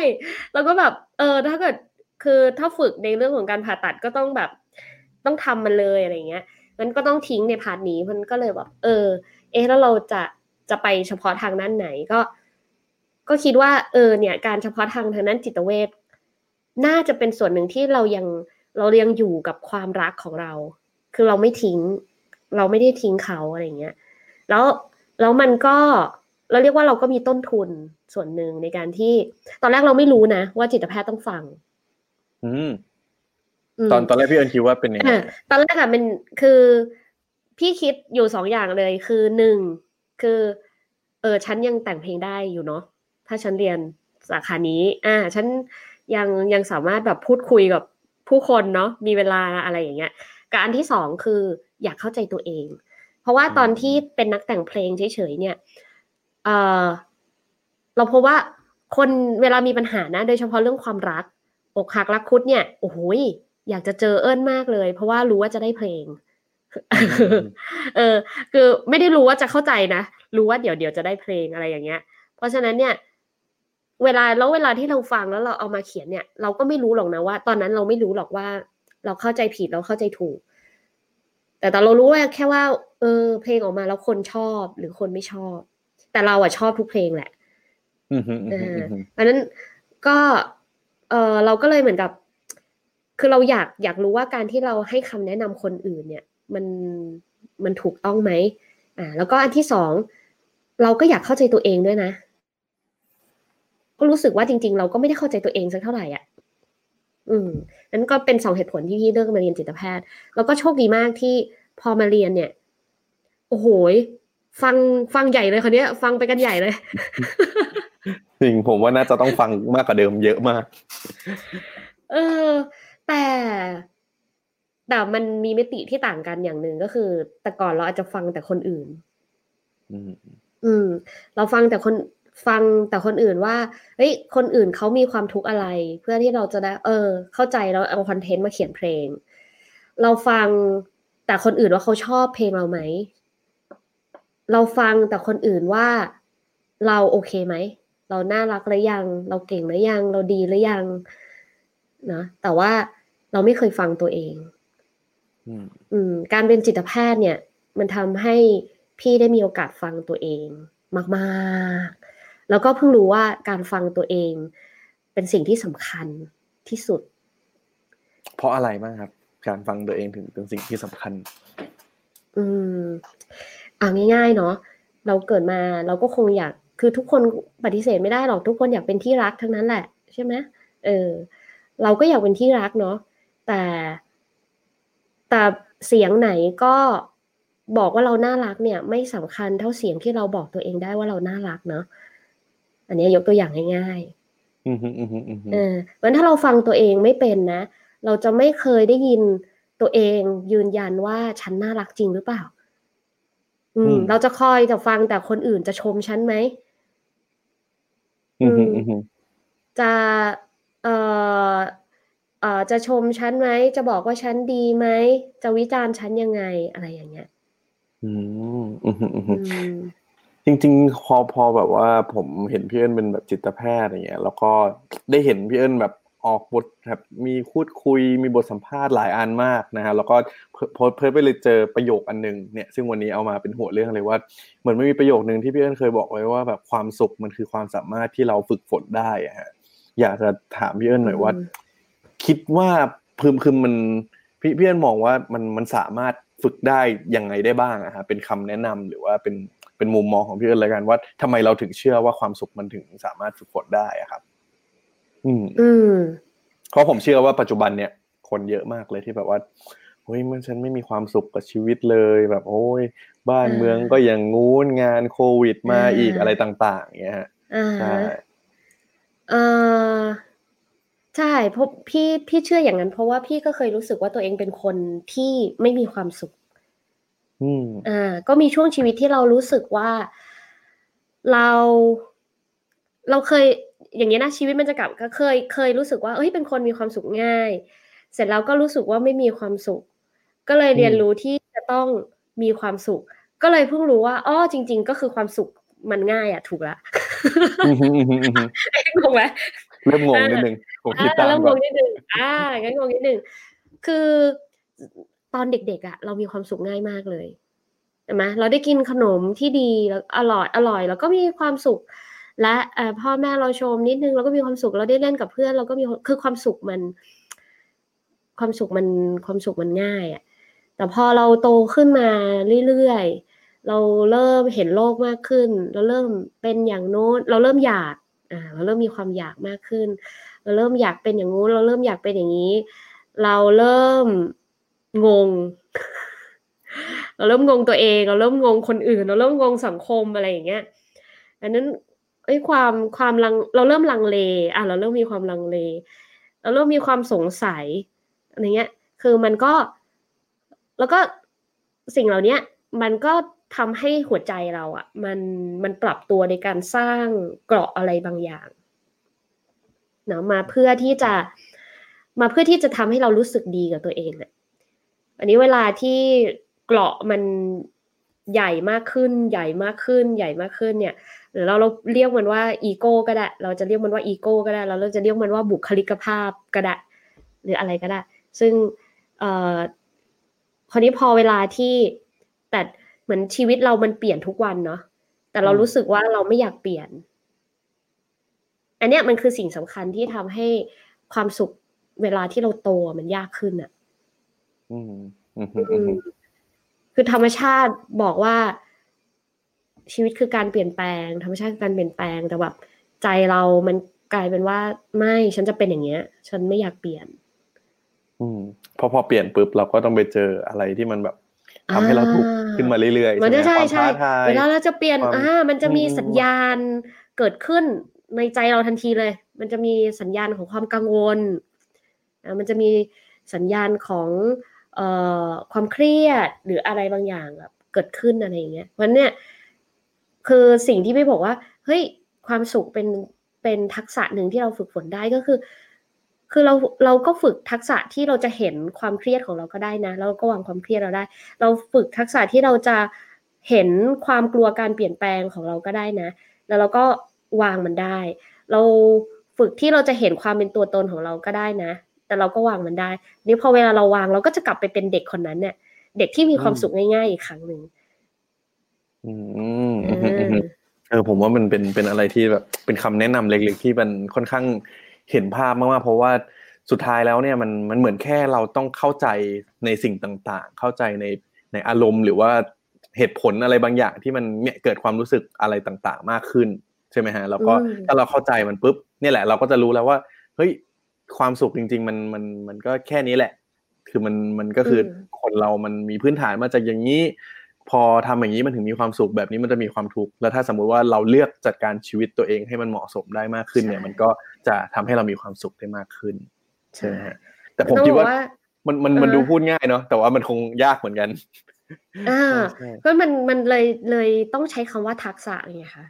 แล้วก็แบบ เออ ถ้าเกิดคือถ้าฝึกในเรื่องของการผ่าตัดก็ต้องแบบ ต้องทำมันเลยอะไรเงี้ยงั้นก็ต้องทิ้งในพาร์ทนี้มันก็เลยแบบเออ เอะแล้วเราจะจะไปเฉพาะทางด้านไหนก็ ก็คิดว่า เออ เนี่ย การเฉพาะทางทางด้านจิตเวชน่าจะเป็นส่วนหนึ่งที่เรายังเรายังอยู่กับความรักของเรา คือเราไม่ทิ้ง เราไม่ได้ทิ้งเขาอะไรเงี้ย แล้วแล้วมันก็เราเรียกว่าเราก็มีต้นทุนส่วนหนึ่งในการที่ ตอนแรกเราไม่รู้นะว่าจิตแพทย์ต้องฟัง อืม ตอนตอนแรกพี่เอิญคิดว่าเป็นยังไงอะตอนแรกอะมันคือพี่คิดอยู่สองอย่างเลยคือหนึ่งคือ เออฉันยังแต่งเพลงได้อยู่เนาะถ้าฉันเรียนสาขานี้ อ่า ฉันยังยังสามารถแบบพูดคุยกับผู้คนเนาะมีเวลาอะไรอย่างเงี้ยกับอันที่สองคืออยากเข้าใจตัวเอง เพราะว่าตอนที่เป็นนักแต่งเพลงเฉยๆเนี่ยเออเราพบว่าคนเวลามีปัญหานะ โดยเฉพาะเรื่องความรัก อกหักรักคุดเนี่ยโอ้โหย อยากจะเจอเอิญมากเลย เพราะว่ารู้ว่าจะได้เพลง เออ คือไม่ได้รู้ว่าจะเข้าใจนะรู้ว่าเดี๋ยวเดี๋ยวจะได้เพลงอะไรอย่างเงี้ย เพราะฉะนั้นเนี่ย เวลาแล้วเวลาที่เราฟังแล้วเราเอามาเขียนเนี่ย เราก็ไม่รู้หรอกนะว่า ตอนนั้นเราไม่รู้หรอกว่า เราเข้าใจผิดเราเข้าใจถูก แต่แต่เรารู้ว่าแค่ว่า เออ เพลงออกมาแล้วคนชอบหรือคนไม่ชอบ แต่เราอะชอบทุกเพลงแหละอืมอืมอืเอมออืมเพราะฉะนั้นก็ เออเราก็เลยเหมือนกับ คือเราอยากอยากรู้ว่าการที่เราให้คำแนะนำคนอื่นเนี่ยมันมันถูกต้องไหมอ่าแล้วก็อันที่สองเราก็อยากเข้าใจตัวเองด้วยนะ ก็รู้สึกว่าจริง ๆ เราก็ไม่ได้เข้าใจตัวเองสักเท่าไหร่อะอืมนั้นก็เป็นสองเหตุผลที่พี่เลือกมาเรียนจิตแพทย์ แล้วก็โชคดีมากที่พอมาเรียนเนี่ย โอ้โหฟังฟังใหญ่เลยคนนี้ยฟังไปกันใหญ่เลยจริงผมว่าน่าจะต้องฟังมากกว่าเดิมเยอะมาก เออ แต่แต่มันมีมิติที่ต่างกันอย่างหนึ่งก็คือ แต่ก่อนเราอาจจะฟังแต่คนอื่นอืมอืม เราฟังแต่คนฟังแต่คนอื่นว่าเฮ้ยคนอื่นเขามีความทุกข์อะไร เพื่อที่เราจะได้ เออ เข้าใจแล้วเอาคอนเทนต์มาเขียนเพลง เราฟังแต่คนอื่นว่าเขาชอบเพลงเราไหม เราฟังแต่คนอื่นว่าเราโอเคไหม เราน่ารักหรือยัง เราเก่งหรือยัง เราดีหรือยัง นะแต่ว่าเราไม่เคยฟังตัวเองอืมอืมการเป็นจิตแพทย์เนี่ย มันทำให้พี่ได้มีโอกาสฟังตัวเองมากๆ แล้วก็เพิ่งรู้ว่าการฟังตัวเอง เป็นสิ่งที่สำคัญที่สุด เพราะอะไรบ้างครับ การฟังตัวเองถึงเป็นสิ่งที่สำคัญ อืมอ่าง่ายๆเนาะเราเกิดมาเราก็คงอยากคือทุกคนปฏิเสธไม่ได้หรอกทุกคนอยากเป็นที่รักทั้งนั้นแหละ ใช่ไหมเออ เราก็อยากเป็นที่รักเนาะแต่แต่เสียงไหนก็บอกว่าเราน่ารักเนี่ย ไม่สำคัญเท่าเสียงที่เราบอกตัวเองได้ว่าเราน่ารักเนาะอันนี้ยกตัวอย่างง่ายๆอืมฮึอืมฮึอืมฮึเออเพราะฉะนั้นถ้าเราฟังตัวเองไม่เป็นนะ เราจะไม่เคยได้ยินตัวเองยืนยันว่าฉันน่ารักจริงหรือเปล่า อืม เราจะคอยแต่ฟังแต่คนอื่นจะชมฉันไหมอืมฮึอืมฮึจะ เอ่อเอ่อจะชมฉันไหมจะบอกว่าฉันดีไหมจะวิจารณ์ฉันยังไงอะไรอย่างเงี้ย อืมอืมฮึอืมฮึอืมจริงๆพอพอแบบว่า ผมเห็นพี่เอิญเป็นแบบจิตแพทย์อย่างเงี้ย แล้วก็ได้เห็นพี่เอิญแบบออกบทแบบมีพูดคุยมีบทสัมภาษณ์หลายอันมากนะฮะแล้วก็เพิ่เพิ่ไปเลยเจอประโยคอันหนึ่งเนี่ยซึ่งวันนี้เอามาเป็นหัวเรื่องเลยว่าเหมือนไม่มีประโยคนึงที่พี่เอิญเคยบอกไว้ว่าแบบความสุขมันคือความสามารถที่เราฝึกฝนได้อะฮะ อยากจะถามพี่เอิญหน่อยว่าอืมคิดว่าพึมคือมันพี่พี่เอิญมองว่ามันมันสามารถฝึกได้ยังไงได้บ้างอะฮะเป็นคำแนะนำหรือว่าเป็นเป็นมุมมองของพี่เอิญเลยกันว่าทำไมเราถึงเชื่อว่าความสุขมันถึงสามารถฝึกฝนได้อะครับ อืมอืมเพราะผมเชื่อว่าปัจจุบันเนี่ย คนเยอะมากเลยที่แบบว่าเฮ้ยมันฉันไม่มีความสุขกับชีวิตเลยแบบ โอ้ย บ้านอ่าเมืองก็อย่างงู้นงานโควิดมาอ่าอีกอะไรต่างๆอย่างเงี้ยฮะอ่าใช่ เออ ใช่เพราะพี่พี่เชื่ออย่างนั้น เพราะว่าพี่ก็เคยรู้สึกว่าตัวเองเป็นคนที่ไม่มีความสุขอืมอ่า ก็มีช่วงชีวิตที่เรารู้สึกว่าเราเราเคยอย่างเงี้ยนะชีวิตมันจะกลับก็เคยเคยรู้สึกว่าเอ้ยเป็นคนมีความสุขง่าย เสร็จแล้วก็รู้สึกว่าไม่มีความสุข ก็เลยเรียนรู้ที่จะต้องมีความสุข ก็เลยเพิ่งรู้ว่าอ๋อจริง ๆ ก็คือความสุขมันง่ายอะถูกละ อืมฮึอืมฮึอืมฮึงงไหมเริ่มงงนิดนึงผมคิดอ่าตามเริ่มก่งอนงนิดนึงอ่างั้นงงนิดนึงคือตอนเด็กๆอะ เรามีความสุขง่ายมากเลยใช่ไหมเราได้กินขนมที่ดีแล้วอร่อยอร่อย แล้วก็มีความสุข และเอ่อพ่อแม่เราชมนิดนึงเราก็มีความสุขเราได้เล่นกับเพื่อนเราก็มีคือความสุขมัน ความสุขมันความสุขมันง่ายอะแต่พอเราโตขึ้นมาเรื่อยๆเราเริ่มเห็นโลกมากขึ้น เราเริ่มเป็นอย่างโน้น เราเริ่มอยาก อ่าเราเริ่มมีความอยากมากขึ้น เราเริ่มอยากเป็นอย่างงู้นเราเริ่มอยากเป็นอย่างนี้ เราเริ่มงง เราเริ่มงงตัวเอง เราเริ่มงงคนอื่น เราเริ่มงงสังคมอะไรอย่างเงี้ยอันนั้นไอ้ยความความลังเราเริ่มลังเลอะเราเริ่มมีความลังเล เราเริ่มมีความสงสัยอะไรเงี้ย คือมันก็ แล้วก็สิ่งเหล่านี้มันก็ ทำให้หัวใจเราอะ่ะมันมันปรับตัวในการสร้างเกราะอะไรบางอย่างเนาะมาเพื่อที่จะมาเพื่อที่จะทำให้เรารู้สึกดีกับตัวเองอะ่ะอันนี้เวลาที่เกราะมันใหญ่มากขึ้น ใหญ่มากขึ้น ใหญ่มากขึ้นเนี่ย หรือเราเราเรียกมันว่าอีโก้ก็ได้ เราจะเรียกมันว่าอีโก้ก็ได้แล้วเราจะเรียกมันว่าบุคลิกภาพก็ได้หรืออะไรก็ได้ ซึ่งเอ่อคราวนี้พอเวลาที่แต่ เหมือนชีวิตเรามันเปลี่ยนทุกวันเนาะแต่เราอืมรู้สึกว่าเราไม่อยากเปลี่ยน อันเนี้ยมันคือสิ่งสำคัญที่ทำให้ความสุขเวลาที่เราโตมันยากขึ้นอะอืมอืมฮึอือืมมฮึคือธรรมชาติบอกว่า ชีวิตคือการเปลี่ยนแปลง ธรรมชาติคือการเปลี่ยนแปลงแต่แบบใจเรามันกลายเป็นว่าไม่ฉันจะเป็นอย่างเงี้ย ฉันไม่อยากเปลี่ยน อืมพอพอเปลี่ยนปุ๊บเราก็ต้องไปเจออะไรที่มันแบบ ทำให้เราถูกขึ้นมาเรื่อยๆมันใช่ไหมจะใช่ความใช่ท้าทายเวลาเราจะเปลี่ยนความอ่ามันจะมีอืมสัญญาณเกิดขึ้นในใจเราทันทีเลย มันจะมีสัญญาณของความกังวลอ่ามันจะมีสัญญาณของเอ่อความเครียดหรืออะไรบางอย่างแบบเกิดขึ้นอะไรอย่างเงี้ยเพราะฉะนั้นเนี่ยคือสิ่งที่พี่บอกว่า เฮ้ยความสุขเป็นเป็นทักษะหนึ่งที่เราฝึกฝนได้ก็คือ คือเราเราก็ฝึกทักษะที่เราจะเห็นความเครียดของเราก็ได้นะแล้วเราก็วางความเครียดเราได้ เราฝึกทักษะที่เราจะเห็นความกลัวการเปลี่ยนแปลงของเราก็ได้นะ แล้วเราก็วางมันได้ เราฝึกที่เราจะเห็นความเป็นตัวตนของเราก็ได้นะ แต่เราก็วางมันได้ นี่พอเวลาเราวางเราก็จะกลับไปเป็นเด็กคนนั้นเนี่ย เด็กที่มีความสุขง่าย ๆ อีกครั้งหนึ่งอืมเออืมอืมอือมเออผมว่ามันเป็นเป็นอะไรที่แบบเป็นคำแนะนำเล็กๆที่มันค่อนข้าง เห็นภาพมากๆเพราะว่าสุดท้ายแล้วเนี่ยมันมันเหมือนแค่เราต้องเข้าใจในสิ่งต่างๆ เข้าใจในในอารมณ์หรือว่าเหตุผลอะไรบางอย่างที่มันเนี่ยเกิดความรู้สึกอะไรต่างๆ มากขึ้นใช่ไหมฮะแล้วก็อืมถ้าเราเข้าใจมันปุ๊บเนี่ยแหละเราก็จะรู้แล้วว่าเฮ้ยความสุขจริง ๆ มันมันมันก็แค่นี้แหละ คือมันมันก็คืออมคนเรามันมีพื้นฐานมาจากอย่างนี้ พอทำอย่างนี้มันถึงมีความสุขแบบนี้มันจะมีความทุกข์แล้วถ้าสมมุติว่าเราเลือกจัดการชีวิตตัวเองให้มันเหมาะสมได้มากขึ้นเนี่ยใช่มันก็จะทำให้เรามีความสุขได้มากขึ้นใช่ไหมฮะแต่ผมต้องคิดบอกว่าว่ามันมันมันเออดูพูดง่ายเนาะแต่ว่ามันคงยากเหมือนกันอ่าใช่ก็มันมันเลยเลยต้องใช้คำว่าทักษะไงคะ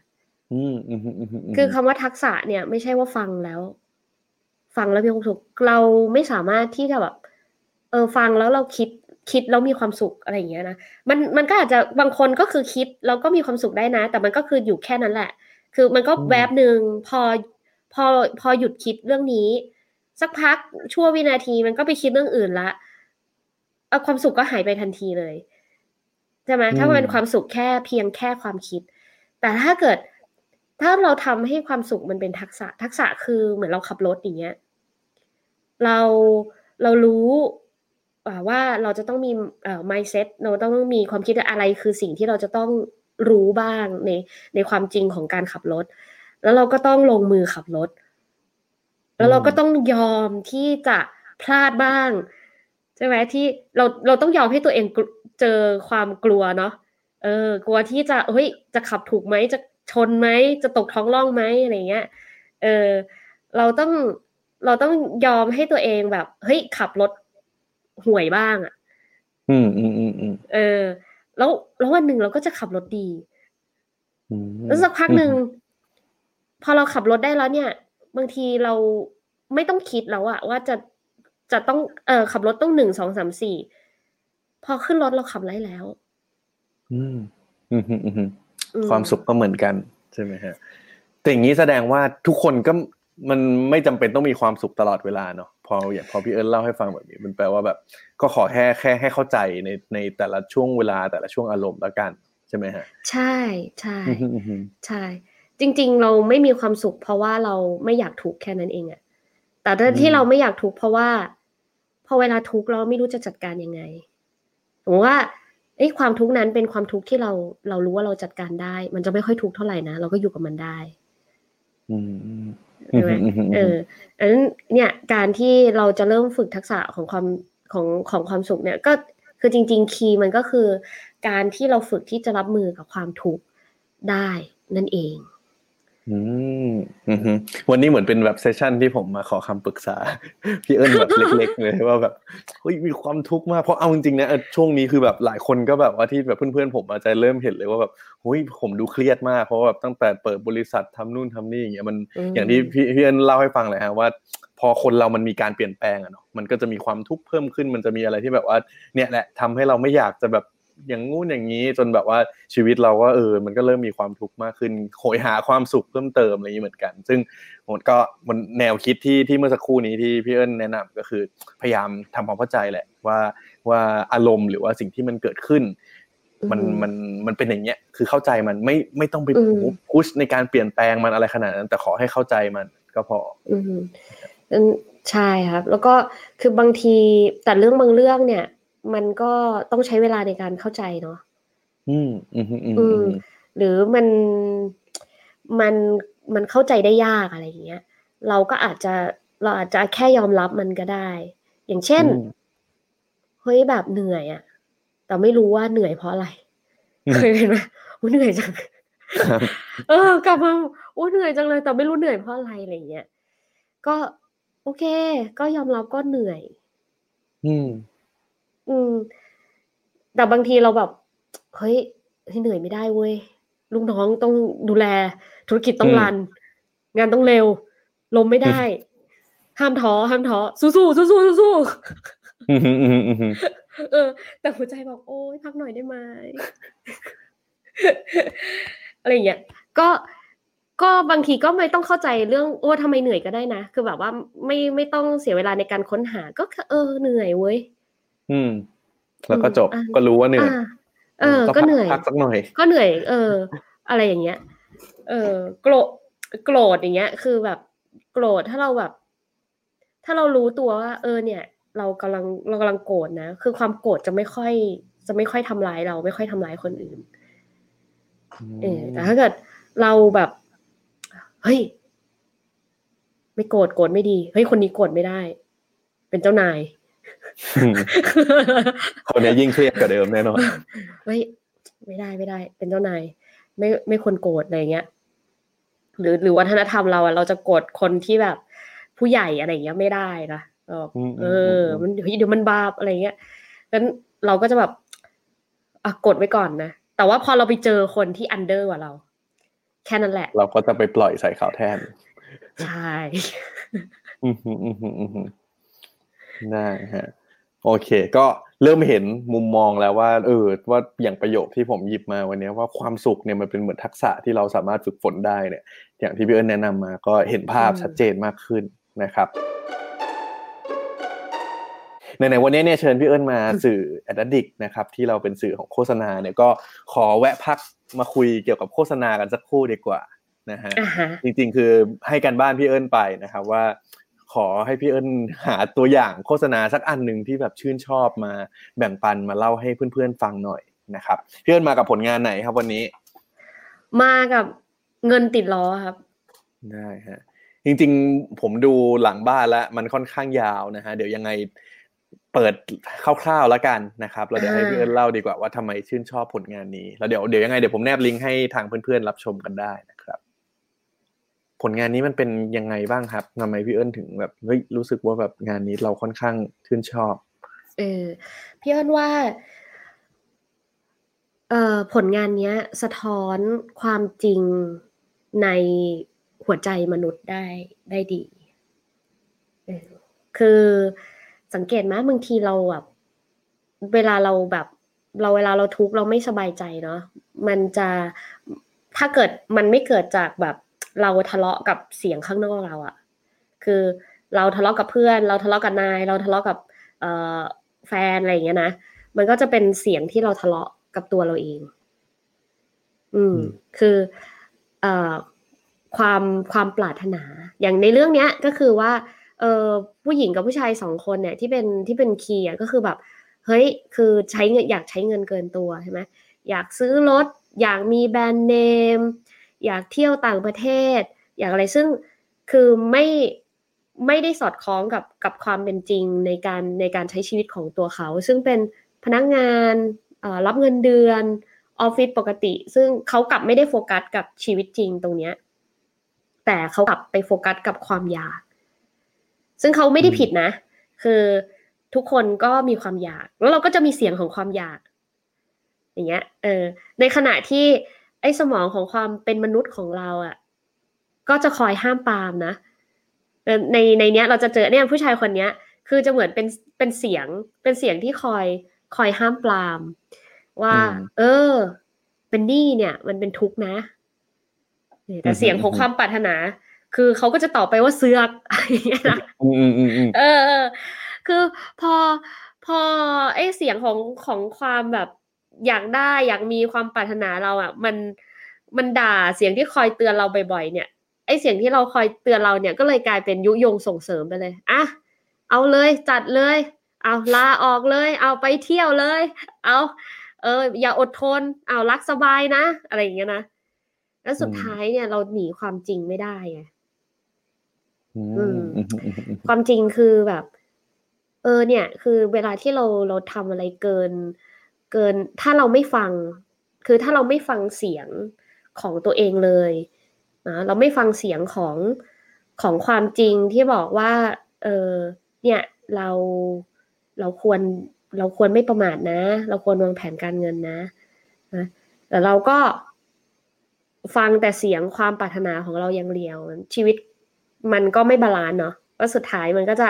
อืมอืมอืมอืมมคือคำว่าทักษะเนี่ย ไม่ใช่ว่าฟังแล้ว ฟังแล้วมีความสุขเราไม่สามารถที่จะแบบเออฟังแล้วเราคิด คิดแล้วมีความสุขอะไรอย่างเงี้ยนะมันมันก็อาจจะบางคนก็คือคิดแล้วก็มีความสุขได้นะ แต่มันก็คืออยู่แค่นั้นแหละ คือมันก็แวบหนึ่งพอพอพอหยุดคิดเรื่องนี้ สักพักชั่ววินาทีมันก็ไปคิดเรื่องอื่นละเอาความสุขก็หายไปทันทีเลยใช่ไหมถ้ามันเป็นความสุขแค่เพียงแค่ความคิด แต่ถ้าเกิดถ้าเราทำให้ความสุขมันเป็นทักษะ ทักษะคือเหมือนเราขับรถอย่างเงี้ย เราเรารู้อ่า ว่าเราจะต้องมีเอ่อ mindset เราต้องมีความคิดอะไรคือสิ่งที่เราจะต้องรู้บ้างในในความจริงของการขับรถ แล้วเราก็ต้องลงมือขับรถ แล้วเราก็ต้องยอมที่จะพลาดบ้างใช่ไหมที่เราเราต้องยอมให้ตัวเองเจอความกลัวเนาะเออกลัวที่จะเฮ้ยจะขับถูกไหมจะชนไหมจะตกท้องร่องไหมอะไรเงี้ยเออเราต้องเราต้องยอมให้ตัวเองแบบเฮ้ยขับรถ ห่วยบ้างอะ่ะ อืมอืมอืมอืมเออ แล้วแล้ววันหนึ่งเราก็จะขับรถดีอืมแล้วสักพักหนึ่งพอเราขับรถได้แล้วเนี่ย บางทีเราไม่ต้องคิดแล้วอะว่าจะจะต้องเออขับรถต้องหนึ่งสองสามสี่พอขึ้นรถเราขับได้แล้วอืมอืมอืมอืมอืมความสุขก็เหมือนกันใช่ไหมฮะแต่อย่างนี้แสดงว่าทุกคนก็ มันไม่จำเป็นต้องมีความสุขตลอดเวลาเนาะพออย่างพอพี่เอิญเล่าให้ฟังแบบนี้ มันแปลว่าแบบ ก็ขอแค่แค่ให้เข้าใจในในแต่ละช่วงเวลาแต่ละช่วงอารมณ์แล้วกัน ใช่ไหมฮะ ใช่ใช่อืมอืมอืมใช่ จริง ๆ เราไม่มีความสุข เพราะว่าเราไม่อยากทุกข์แค่นั้นเองอะแต่ถ้าที่เราไม่อยากทุกข์เพราะว่า พอเวลาทุกข์เราไม่รู้จะจัดการยังไงสมมติว่าไอ้ยความทุกข์นั้นเป็นความทุกข์ที่เราเรารู้ว่าเราจัดการได้ มันจะไม่ค่อยทุกข์เท่าไหร่นะเราก็อยู่กับมันได้ อืมอืม ใช่ไหมอืมอืมเอออันนั้นเนี่ยการที่เราจะเริ่มฝึกทักษะของความของของความสุขเนี่ยก็คือจริง ๆ คีย์มันก็คือ การที่เราฝึกที่จะรับมือกับความทุกข์ได้นั่นเอง อืมอืมอืมวันนี้เหมือนเป็นแบบเซสชั่นที่ผมมาขอคำปรึกษา พี่เอิญแบบเล็ก ๆ เลยว่าแบบเฮ้ยมีความทุกข์มากเพราะเอาจริงๆนะเออช่วงนี้คือแบบหลายคนก็แบบว่าที่แบบเพื่อนๆผมอาจจะเริ่มเห็นเลยว่าแบบเฮ้ยผมดูเครียดมากเพราะว่าแบบตั้งแต่เปิดบริษัททำนู่นทำนี่อย่างเงี้ยมันอืมอย่างที่พี่พี่เอิญเล่าให้ฟังเลยฮะว่า พอคนเรามันมีการเปลี่ยนแปลงอะเนาะมันก็จะมีความทุกข์เพิ่มขึ้นมันจะมีอะไรที่แบบว่าเนี่ยแหละทำให้เราไม่อยากจะแบบ อย่างงู้นอย่างนี้ จนแบบว่าชีวิตเราก็เออ มันก็เริ่มมีความทุกข์มากขึ้นโหยหาความสุขเพิ่มเติมอะไรอย่างนี้เหมือนกัน ซึ่งผมก็มันแนวคิดที่ที่เมื่อสักครู่นี้ที่พี่เอิญแนะนำก็คือพยายามทำความเข้าใจแหละว่าว่าอารมณ์หรือว่าสิ่งที่มันเกิดขึ้นมันอืมมันมันเป็นอย่างเงี้ยคือเข้าใจมันไม่ไม่ต้องไปอืมพุชในการเปลี่ยนแปลงมันอะไรขนาดนั้น แต่ขอให้เข้าใจมันก็พอ อืมอืมใช่ครับ แล้วก็คือบางทีแต่เรื่องบางเรื่องเนี่ย มันก็ต้องใช้เวลาในการเข้าใจเนาะอืมอืมอืมอืมอือืมมหรือมันมันมันเข้าใจได้ยากอะไรอย่างเงี้ย เราก็อาจจะเราอาจจะแค่ยอมรับมันก็ได้ อย่างเช่นอืมเฮ้ยแบบเหนื่อยอะแต่ไม่รู้ว่าเหนื่อยเพราะอะไร เคยเป็นไหมอุ๊ยเหนื่อยจังครับเออกลับมาโอ้เหนื่อยจังเลย แต่ไม่รู้เหนื่อยเพราะอะไรอะไรอย่างเงี้ยก็โอเค ก็ยอมรับก็เหนื่อย อืม อืม แต่บางทีเราแบบเฮ้ยเฮ้ยเหนื่อยไม่ได้เว้ย ลูกน้องต้องดูแล ธุรกิจต้องอืมรัน งานต้องเร็ว ลมไม่ได้ ห้ามท้อห้ามท้อสู้ๆสู้ๆสู้ๆอืมอืมอืมอืมเออ แต่หัวใจบอกโอ๊ยพักหน่อยได้ไหมอะไรอย่างเงี้ยก็ก็บางทีก็ไม่ต้องเข้าใจเรื่องโอ้ทำไมเหนื่อยก็ได้นะ คือแบบว่าไม่ไม่ต้องเสียเวลาในการค้นหา ก็แค่เออเหนื่อยเว้ย อืม แล้วก็จบอะก็รู้ว่าเหนื่อยอ่าเออพัก็เหนื่อยพักสักหน่อย ก็เหนื่อย เออ อะไรอย่างเงี้ย เออ โกรธโกรธอย่างเงี้ย คือแบบ โกรธถ้าเราแบบ ถ้าเรารู้ตัวว่า เออ เนี่ย เรากำลังเรากำลังโกรธนะคือความโกรธจะไม่ค่อย จะไม่ค่อยทำร้ายเราไม่ค่อยทำร้ายคนอื่นเออแต่ถ้าเกิดเราแบบเฮ้ยไม่โกรธโกรธไม่ดีเฮ้ยคนนี้โกรธไม่ได้ เป็นเจ้านายอืม คนเนี้ยยิ่งเครียดกว่าเดิมแน่นอนเฮ้ยไม่ได้ไม่ได้ เป็นเจ้านายไม่ไม่ควรโกรธอะไรเงี้ย หรือหรือวัฒนธรรมเราอะเราจะโกรธคนที่แบบ ผู้ใหญ่อะไรเงี้ยไม่ได้นะเอออืมเออืมออืมมันเฮ้ยเดี๋ยวมันบาปอะไรเงี้ยงั้นเราก็จะแบบอะกดไว้ก่อนนะ แต่ว่าพอเราไปเจอคนที่อันเดอร์กว่าเรา แค่นั้นแหละ เราก็จะไปปล่อยใส่เขาแทน ใช่อืมอืมอืมอืมอืมได้ฮะ โอเค ก็เริ่มเห็นมุมมองแล้วว่าเออว่าอย่างประโยคที่ผมหยิบมาวันนี้ว่าความสุขเนี่ยมันเป็นเหมือนทักษะที่เราสามารถฝึกฝนได้เนี่ยอย่างที่พี่เอิญแนะนำมาก็เห็นภาพอืมชัดเจนมากขึ้นนะครับในในๆวันนี้เนี่ยเชิญพี่เอิญมาสื่อแอดดิกนะครับที่เราเป็นสื่อของโฆษณาเนี่ยก็ขอแวะพักมาคุยเกี่ยวกับโฆษณากันสักครู่ดีกว่านะฮะอ่าฮะจริงๆ คือให้กันบ้านพี่เอิญไปนะครับว่า ขอให้พี่เอิญหาตัวอย่างโฆษณาสักอันหนึ่งที่แบบชื่นชอบมาแบ่งปันมาเล่าให้เพื่อนๆฟังหน่อยนะครับพี่เอิญมากับผลงานไหนครับวันนี้ มากับเงินติดล้อครับได้ฮะจริงๆผมดูหลังบ้านแล้วมันค่อนข้างยาวนะฮะเดี๋ยวยังไงเปิดคร่าวๆแล้วกันนะครับแล้วเดี๋ยวให้อ่าพี่เอิญเล่าดีกว่าว่าทำไมชื่นชอบผลงานนี้แล้วเดี๋ยวเดี๋ยวยังไงเดี๋ยวผมแนบลิงก์ให้ทางเพื่อนๆรับชมกันได้นะครับ ผลงานนี้มันเป็นยังไงบ้างครับทำไมพี่เอิญถึงแบบเฮ้ยรู้สึกว่าแบบงานนี้เราค่อนข้างชื่นชอบ เออพี่เอิญว่าเอ่อผลงานเนี้ย สะท้อนความจริงในหัวใจมนุษย์ได้ได้ดีคือสังเกตไหมบางทีเราแบบเวลาเราแบบเราเวลาเราทุกข์เราไม่สบายใจเนาะมันจะถ้าเกิดมันไม่เกิดจากแบบ เราทะเลาะกับเสียงข้างนอกเราอะคือเราทะเลาะกับเพื่อน เราทะเลาะกับนาย เราทะเลาะกับเอ่อแฟนอะไรอย่างเงี้ยนะมันก็จะเป็นเสียงที่เราทะเลาะกับตัวเราเองอืมอืม คือเอ่อความความปรารถนา อย่างในเรื่องเนี้ยก็คือว่า เออผู้หญิงกับผู้ชายสองคนเนี่ย ที่เป็นที่เป็นคีย์อะก็คือแบบ เฮ้ย คือใช้เงินอยากใช้เงินเกินตัวใช่ไหมอยากซื้อรถ อยากมีแบรนด์เนม อยากเที่ยวต่างประเทศ อยากอะไรซึ่งคือไม่ไม่ได้สอดคล้องกับกับความเป็นจริงในการในการใช้ชีวิตของตัวเขา ซึ่งเป็นพนักงานรับเงินเดือนออฟฟิศปกติ ซึ่งเขากลับไม่ได้โฟกัสกับชีวิตจริงตรงเนี้ยแต่เขากลับไปโฟกัสกับความอยาก ซึ่งเขาไม่ได้ผิดนะ คือทุกคนก็มีความอยาก แล้วเราก็จะมีเสียงของความอยาก อย่างเงี้ย เออ ในขณะที่ ไอ้สมองของความเป็นมนุษย์ของเราอะ่ะ ก็จะคอยห้ามปรามนะเออในในเนี้ยเราจะเจอเนี่ยผู้ชายคนเนี้ย คือจะเหมือนเป็นเป็นเสียงเป็นเสียงที่คอยคอยห้ามปราม ว่าอืมเออ เป็นหนี้เนี่ย มันเป็นทุกข์นะเนี่ยแต่อือฮึเสียงของอือฮึความปรารถนา คือเขาก็จะตอบไปว่าเสือกอะไรอย่างเงี้ยนะอืมอืมอืมอืมเออเออ คือพอพอไอ้เสียงของของความแบบ อยากได้อยากมีความปรารถนาเราอะ มันมันด่าเสียงที่คอยเตือนเราบ่อยๆเนี่ยไอ้เสียงที่เราคอยเตือนเราเนี่ยก็เลยกลายเป็นยุยงส่งเสริมไปเลยอะเอาเลยจัดเลย เอาลาออกเลย เอาไปเที่ยวเลย เอาเออ อย่าอดทน เอารักสบายนะอะไรอย่างเงี้ยนะแล้วสุดท้ายเนี่ยเราหนีความจริงไม่ได้ไงอืมอืมอืมอืมอืมความจริงคือแบบ เออ เนี่ย คือเวลาที่เราเราทำอะไรเกิน เกินถ้าเราไม่ฟัง คือถ้าเราไม่ฟังเสียงของตัวเองเลยนะเราไม่ฟังเสียงของของความจริงที่บอกว่าเออเนี่ยเราเราควรเราควรไม่ประมาทนะ เราควรวางแผนการเงินนะนะแต่เราก็ฟังแต่เสียงความปรารถนาของเราอย่างเดียว ชีวิตมันก็ไม่บาลานเนาะก็สุดท้ายมันก็จะ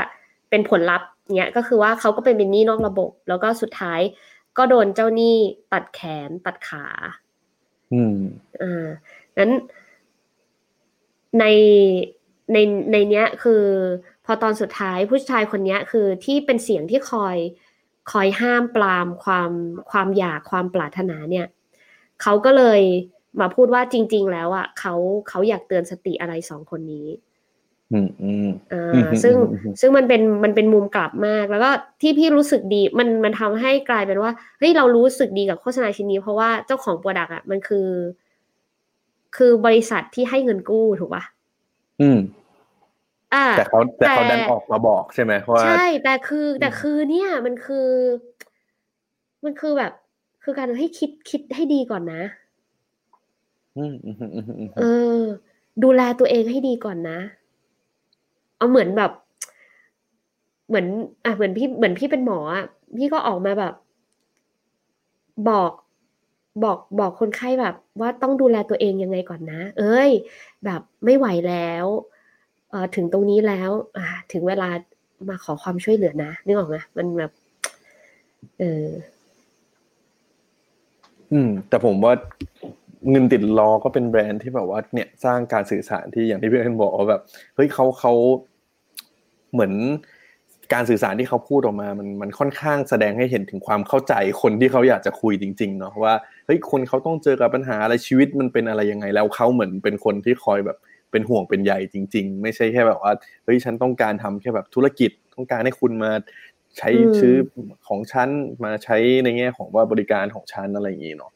เป็นผลลัพธ์เนี้ยก็คือว่าเขาก็เป็นเป็นหนี้นอกระบบ แล้วก็สุดท้าย ก็โดนเจ้าหนี้ตัดแขนตัดขา อืมอ่านั้นในในในเนี้ยคือ พอตอนสุดท้ายผู้ชายคนเนี้ยคือที่เป็นเสียงที่คอยคอยห้ามปรามความความอยากความปรารถนาเนี่ยเขาก็เลยมาพูดว่าจริง ๆ แล้วอะเขาเขาอยากเตือนสติอะไรสองคนนี้อืมอืมอ่อืาม ซึ่งอืมอืมซึ่งมันเป็นมันเป็นมุมกลับมาก แล้วก็ที่พี่รู้สึกดีมันมันทำให้กลายเป็นว่าเฮ้ยเรารู้สึกดีกับโฆษณาชิ้นนี้ เพราะว่าเจ้าของโปรดักต์อะมันคือ คือบริษัทที่ให้เงินกู้ถูกปะอืมอ่าแต่เขาแต่เขาแต่ดันออกมาบอกใช่ไหมว่าใช่แต่คือแต่อืมคือเนี่ยมันคือ มันคือแบบ คือการให้คิดคิดให้ดีก่อนนะอืมอืมอืมอืมอืมเออ ดูแลตัวเองให้ดีก่อนนะ เอาเหมือนแบบ เหมือน อะเหมือนพี่เหมือนพี่เป็นหมออะพี่ก็ออกมาแบบ บอกบอกบอกคนไข้แบบ ว่าต้องดูแลตัวเองยังไงก่อนนะ เอ้ย แบบไม่ไหวแล้วเอ่อถึงตรงนี้แล้ว อ่า ถึงเวลามาขอความช่วยเหลือนะนึกออกไหมมันแบบ เออ อืม แต่ผมว่าเงินติดล้อก็เป็นแบรนด์ที่แบบว่า เนี่ยสร้างการสื่อสารที่อย่างที่พี่เอ็นบอกว่าแบบเฮ้ยเขาเขา เหมือนการสื่อสารที่เขาพูดออกมา มันมันค่อนข้างแสดงให้เห็นถึงความเข้าใจคนที่เขาอยากจะคุยจริง ๆ เนาะว่าเฮ้ยคนเขาต้องเจอกับปัญหาอะไรชีวิตมันเป็นอะไรยังไง แล้วเขาเหมือนเป็นคนที่คอยแบบเป็นห่วงเป็นใยจริง ๆ ไม่ใช่แค่แบบว่าเฮ้ยฉันต้องการทำแค่แบบธุรกิจต้องการให้คุณมาใช้อืมซื้อของฉันมาใช้ในแง่ของว่าบริการของฉันอะไรอย่างนี้เนาะ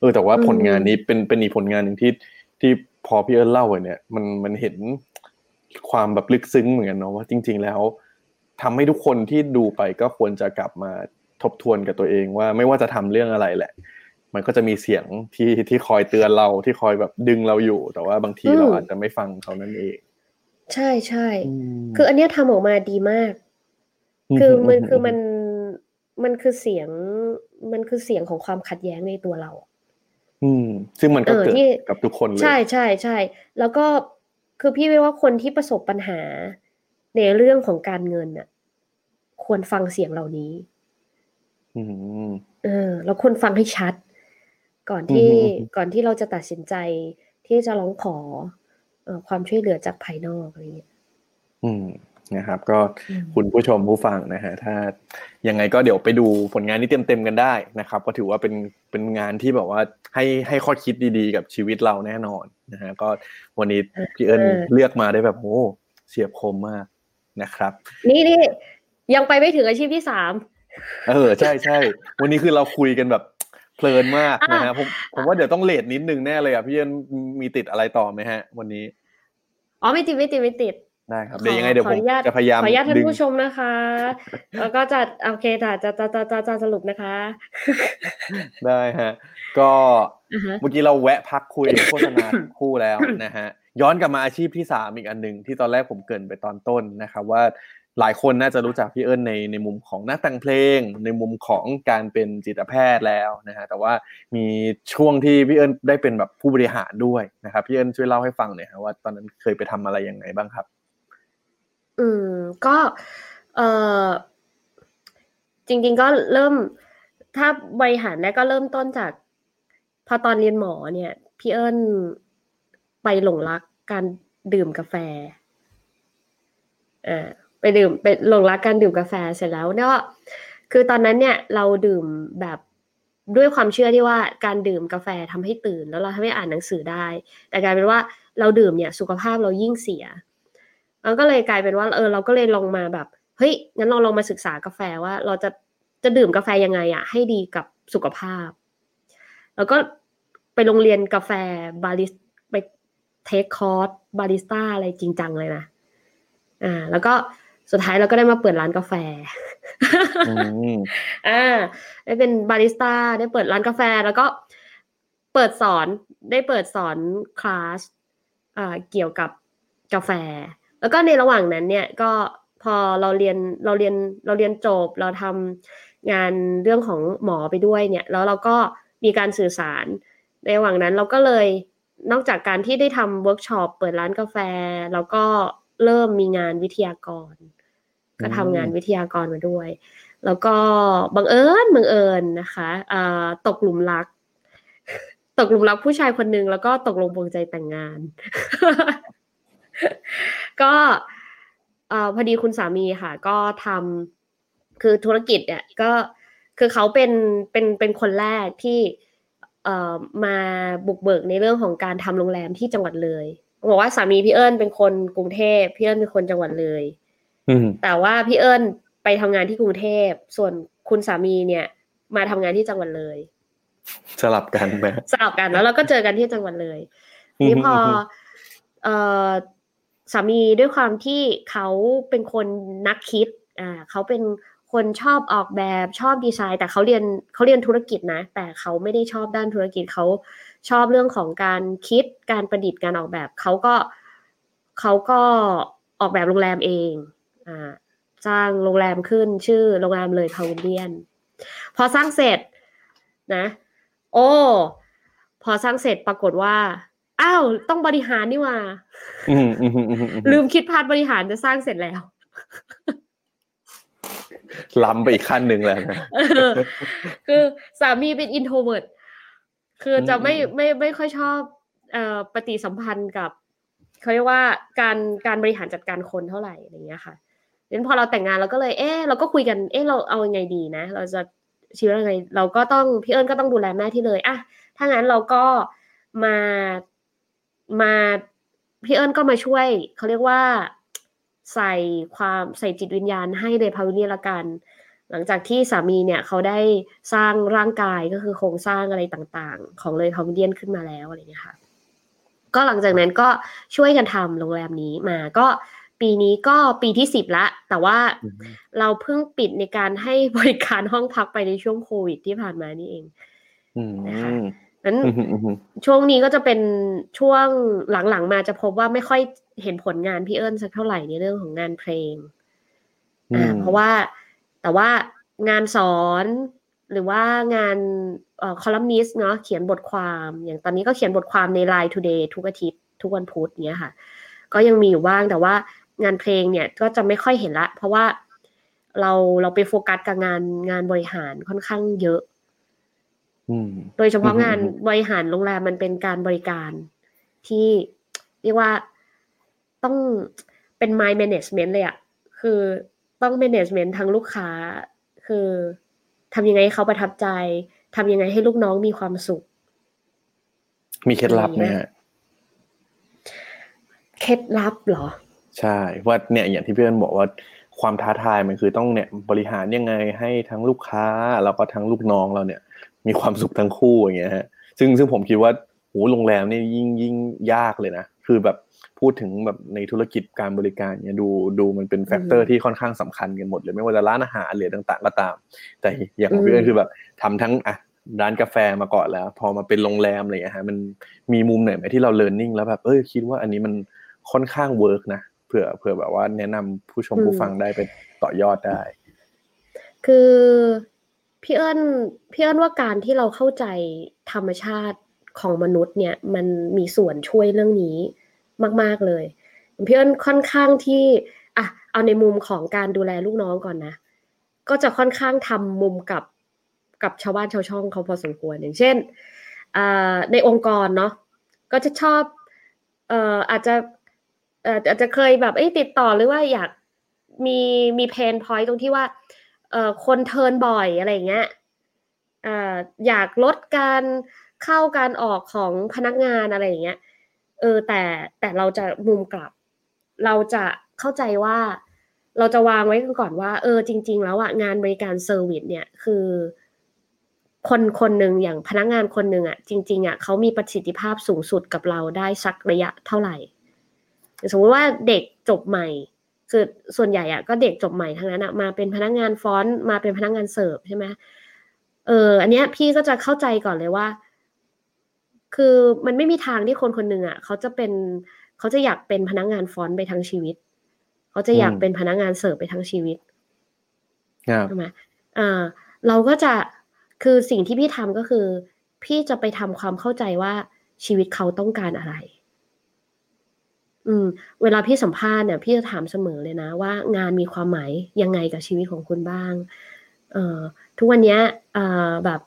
เออแต่ว่าผลงานนี้เป็นเป็นอีกผลงานหนึ่งที่ที่พอพี่เอิญเล่าไปเนี่ยมันมันเห็น ความแบบลึกซึ้งเหมือนกันเนาะว่าจริง ๆ แล้วทำให้ทุกคนที่ดูไปก็ควรจะกลับมาทบทวนกับตัวเองว่าไม่ว่าจะทำเรื่องอะไรแหละ มันก็จะมีเสียงที่ที่คอยเตือนเราที่คอยแบบดึงเราอยู่ แต่ว่าบางทีเราอาจจะไม่ฟังเขานั่นเอง ใช่ใช่คืออันเนี้ยทำออกมาดีมากมคือมันคือมันมันคือเสียงมันคือเสียงของความขัดแย้งในตัวเรา อืม ซึ่งมันก็เออเกิดที่กับทุกคนเลย ใช่ใช่ใช่แล้วก็ คือพี่ว่าคนที่ประสบปัญหาในเรื่องของการเงินน่ะ ควรฟังเสียงเหล่านี้อืมเออแล้วควรฟังให้ชัด ก่อนที่อืมอืมก่อนที่เราจะตัดสินใจที่จะร้องขอเอ่อความช่วยเหลือจากภายนอกอะไรอย่างเงี้ยอืม นะครับ ก็อืมคุณผู้ชมผู้ฟังนะฮะถ้ายังไงก็เดี๋ยวไปดูผลงานนี้เต็มๆกันได้นะครับ ก็ถือว่าเป็นเป็นงานที่แบบว่าให้ให้ข้อคิดดีๆ กับชีวิตเราแน่นอนนะฮะก็วันนี้พี่เอิญเลือกมาได้แบบโอ้เฉียบคมมากนะครับ นี่นี่ยังไปไม่ถึงอาชีพที่สามเออใช่ใช่วันนี้คือเราคุยกันแบบเพลินมากนะฮะอะผมผมว่าเดี๋ยวต้องเลทนิดนึงแน่เลยอะพี่เอิญมีติดอะไรต่อไหมฮะ วันนี้อ๋อไม่ติดไม่ติดไม่ติด ได้ครับเดี๋ยวยังไงเดี๋ยวขผอมอนุญาตจะพยายามขออนุญาตท่านดึงผู้ชมนะคะ แล้วก็จะโอเคจะจะจะจะจะจะสรุปนะคะ ได้ฮะก็อ่าฮะเมื่อกี้เราแวะพักคุยโฆษณาคู่แล้วนะฮะย้อนกลับมาอาชีพที่สามอีกอันหนึ่งที่ตอนแรกผมเกรินไปตอนต้นนะครับว่าหลายคนน่าจะรู้จักพี่เอิญในในมุมของนักแต่งเพลง ในมุมของการเป็นจิตแพทย์แล้วนะฮะแต่ว่ามีช่วงที่พี่เอิญได้เป็นแบบผู้บริหารด้วยนะครับพี่เอิญช่วยเล่าให้ฟังหน่อยครับว่าตอนนั้นเคยไปทำอะไรยังไงบ้างครับ อืม ก็เออจริง ๆ ก็เริ่ม ถ้าบริหารได้ก็เริ่มต้นจาก พอตอนเรียนหมอเนี่ย พี่เอิญไปหลงรักการดื่มกาแฟอ่าไปดื่มไปหลงรักการดื่มกาแฟเสร็จแล้วเนี่ยคือตอนนั้นเนี่ยเราดื่มแบบด้วยความเชื่อที่ว่าการดื่มกาแฟทำให้ตื่น แล้วเราทำให้อ่านหนังสือได้ แต่กลายเป็นว่าเราดื่มเนี่ยสุขภาพเรายิ่งเสีย มันก็เลยกลายเป็นว่าเออเราก็เลยลองมาแบบเฮ้ยงั้นเราลองมาศึกษากาแฟว่า เราจะจะดื่มกาแฟยังไงอะให้ดีกับสุขภาพ แล้วก็ไปโรงเรียนกาแฟบาริสไปเทคคอร์สบาริสต้าอะไรจริงจังเลยนะอ่า แล้วก็สุดท้ายเราก็ได้มาเปิดร้านกาแฟอืมอ่าได้เป็นบาริสต้าได้เปิดร้านกาแฟ แล้วก็เปิดสอนได้เปิดสอนคลาสอ่าเกี่ยวกับกาแฟ แล้วก็ในระหว่างนั้นเนี่ยก็พอเราเรียนเราเรียนเราเรียนจบเราทำงานเรื่องของหมอไปด้วยเนี่ย แล้วเราก็มีการสื่อสาร ในระหว่างนั้นเราก็เลยนอกจากการที่ได้ทำเวิร์กช็อปเปิดร้านกาแฟ แล้วก็เริ่มมีงานวิทยากร ก็ทำงานวิทยากรมาด้วย แล้วก็บังเอิญบังเอิญนะคะตกหลุมรัก ตกหลุมรักผู้ชายคนหนึ่งแล้วก็ตกลงปลงใจแต่งงาน ก็เอ่อพอดีคุณสามีค่ะ ก็ทำคือธุรกิจเนี่ยก็คือเขาเป็นเป็นเป็นคนแรกที่เอ่อมาบุกเบิกในเรื่องของการทำโรงแรมที่จังหวัดเลยบอกว่าสามีพี่เอิญเป็นคนกรุงเทพพี่เอิญเป็นคนจังหวัดเลยอืมแต่ว่าพี่เอิญไปทำงานที่กรุงเทพส่วนคุณสามีเนี่ย มาทำงานที่จังหวัดเลย สลับกันไหมสลับกันแล้วเราก็เจอกันที่จังหวัดเลย นี่พอเอ่อ สามีด้วยความที่เขาเป็นคนนักคิดอ่าเขาเป็นคนชอบออกแบบชอบดีไซน์ แต่เขาเรียนเขาเรียนธุรกิจนะ แต่เขาไม่ได้ชอบด้านธุรกิจเขาชอบเรื่องของการคิดการประดิษฐ์การออกแบบเขาก็เขาก็ออกแบบโรงแรมเองอ่าสร้างโรงแรมขึ้นชื่อโรงแรมเลย Pavilion พอสร้างเสร็จนะ โอ้ พอสร้างเสร็จปรากฏว่า อ้าวต้องบริหารนี่หว่าอืมอืมอืมอืมอืมลืมคิด part บริหารจะสร้างเสร็จแล้วล้ำไปอีกขั้นหนึ่งแล้วนะเออคือสามีเป็น introvertคือจะไม่อืมไม่ไม่ค่อยชอบเอ่อปฏิสัมพันธ์กับเขาเรียกว่าการการบริหารจัดการคนเท่าไหร่อะไรอย่างเงี้ยค่ะดังนั้นพอเราแต่งงานเราก็เลย เออเราก็คุยกัน เออเราเอายังไงดีนะ เราจะชีวิตยังไง เราก็ต้องพี่เอิญก็ต้องดูแลแม่ที่เลยอะถ้างั้นเราก็มา มาพี่เอิญก็มาช่วยเขาเรียกว่าใส่ความใส่จิตวิญญาณให้เลยพาวิเนียละกัน หลังจากที่สามีเนี่ยเขาได้สร้างร่างกายก็คือโครงสร้างอะไรต่างๆ ของเลยพาวิเลียนขึ้นมาแล้วอะไรอย่างเงี้ยค่ะก็หลังจากนั้นก็ช่วยกันทำโรงแรมนี้มาก็ปีนี้ก็ปีที่สิบละ แต่ว่าอืมเราเพิ่งปิดในการให้บริการห้องพักไปในช่วงโควิดที่ผ่านมานี่เองอืมนะคะอืม นั้นอืมอืมช่วงนี้ก็จะเป็นช่วงหลังๆมาจะพบว่าไม่ค่อยเห็นผลงานพี่เอิญสักเท่าไหร่ในเรื่องของงานเพลงอ่าเพราะว่าแต่ว่างานสอนหรือว่างานคอลัมนิสต์เนาะเขียนบทความ อย่างตอนนี้ก็เขียนบทความใน Line Today ทุกอาทิตย์ ทุกวันพุธเนี้ยค่ะ ก็ยังมีอยู่บ้างแต่ว่างานเพลงเนี่ยก็จะไม่ค่อยเห็นละ เพราะว่าเราเราไปโฟกัสกับงานงานบริหารค่อนข้างเยอะอืม โดยเฉพาะอืมงานบริหารโรงแรมมันเป็นการบริการที่เรียกว่าต้องเป็น mind management เลยอะคือต้อง management ทั้งลูกค้า คือทำยังไงให้เขาประทับใจทำยังไงให้ลูกน้องมีความสุข มีเคล็ดลับไหมฮะเคล็ดลับเหรอ ใช่ว่าเนี่ยอย่างที่พี่เอิญบอกว่าความท้าทายมันคือต้องเนี่ยบริหารยังไงให้ทั้งลูกค้าแล้วก็ทั้งลูกน้องเราเนี่ย มีความสุขทั้งคู่อย่างเงี้ยฮะซึ่งซึ่งผมคิดว่าโหโรงแรมนี่ยิ่งยิ่งยากเลยนะคือแบบพูดถึงแบบในธุรกิจการบริการเนี่ยดูดูมันเป็น factor ที่ค่อนข้างสำคัญกันหมดเลยไม่ว่าจะร้านอาหารหรือต่างๆก็ตาม แต่อย่างของพี่เอิญคือแบบทำทั้งอะร้านกาแฟมาก่อนแล้ว พอมาเป็นโรงแรมอะไรอย่างเงี้ยฮะมันมีมุมไหนไหมที่เราเรียนรู้แล้วแบบเออคิดว่าอันนี้มันค่อนข้าง work นะเผื่อเผื่อแบบว่าแนะนำผู้ชมอืมผู้ฟังได้ไปต่อยอดได้ คือ พี่เอิญพี่เอิญว่าการที่เราเข้าใจธรรมชาติของมนุษย์เนี่ย มันมีส่วนช่วยเรื่องนี้มาก ๆเลยพี่เอิญค่อนข้างที่อะเอาในมุมของการดูแลลูกน้องก่อนนะ ก็จะค่อนข้างทำมุมกับกับชาวบ้านชาวช่องเขาพอสมควรอย่างเช่นในองค์กรเนาะก็จะชอบเอ่ออาจจะอาจจะเคยแบบอติดต่อหรือว่าอยากมีมี pain point ตรงที่ว่า คน turn บ่อยอะไรเงี้ยเอ่ออยากลดการเข้าการออกของพนักงานอะไรอย่างเงี้ย เออแต่แต่เราจะมุมกลับ เราจะเข้าใจว่าเราจะวางไว้ก่อนว่า เออจริง ๆ แล้วอะงานบริการ service เนี่ยคือ คนคนหนึ่งอย่างพนักงานคนหนึ่งอะจริงๆอะเขามีประสิทธิภาพสูงสุดกับเราได้สักระยะเท่าไหร่ สมมติว่าเด็กจบใหม่ คือส่วนใหญ่อะก็เด็กจบใหม่ทั้งนั้นอะมาเป็นพนักงานฟอนต์มาเป็นพนักงานเสิร์ฟใช่ไหมเอออันเนี้ยพี่ก็จะเข้าใจก่อนเลยว่า คือมันไม่มีทางที่คนคนหนึ่งอะเขาจะเป็นเขาจะอยากเป็นพนักงานฟอนต์ไปทั้งชีวิต เขาจะอยากเป็นพนักงานเสิร์ฟไปทั้งชีวิตครับใช่ไหมอ่า เราก็จะคือสิ่งที่พี่ทำก็คือ พี่จะไปทำความเข้าใจว่าชีวิตเขาต้องการอะไร อืม เวลาพี่สัมภาษณ์เนี่ยพี่จะถามเสมอเลยนะว่า งานมีความหมายยังไงกับชีวิตของคุณบ้าง เอ่อทุกวันเนี้ยเอ่อแบบ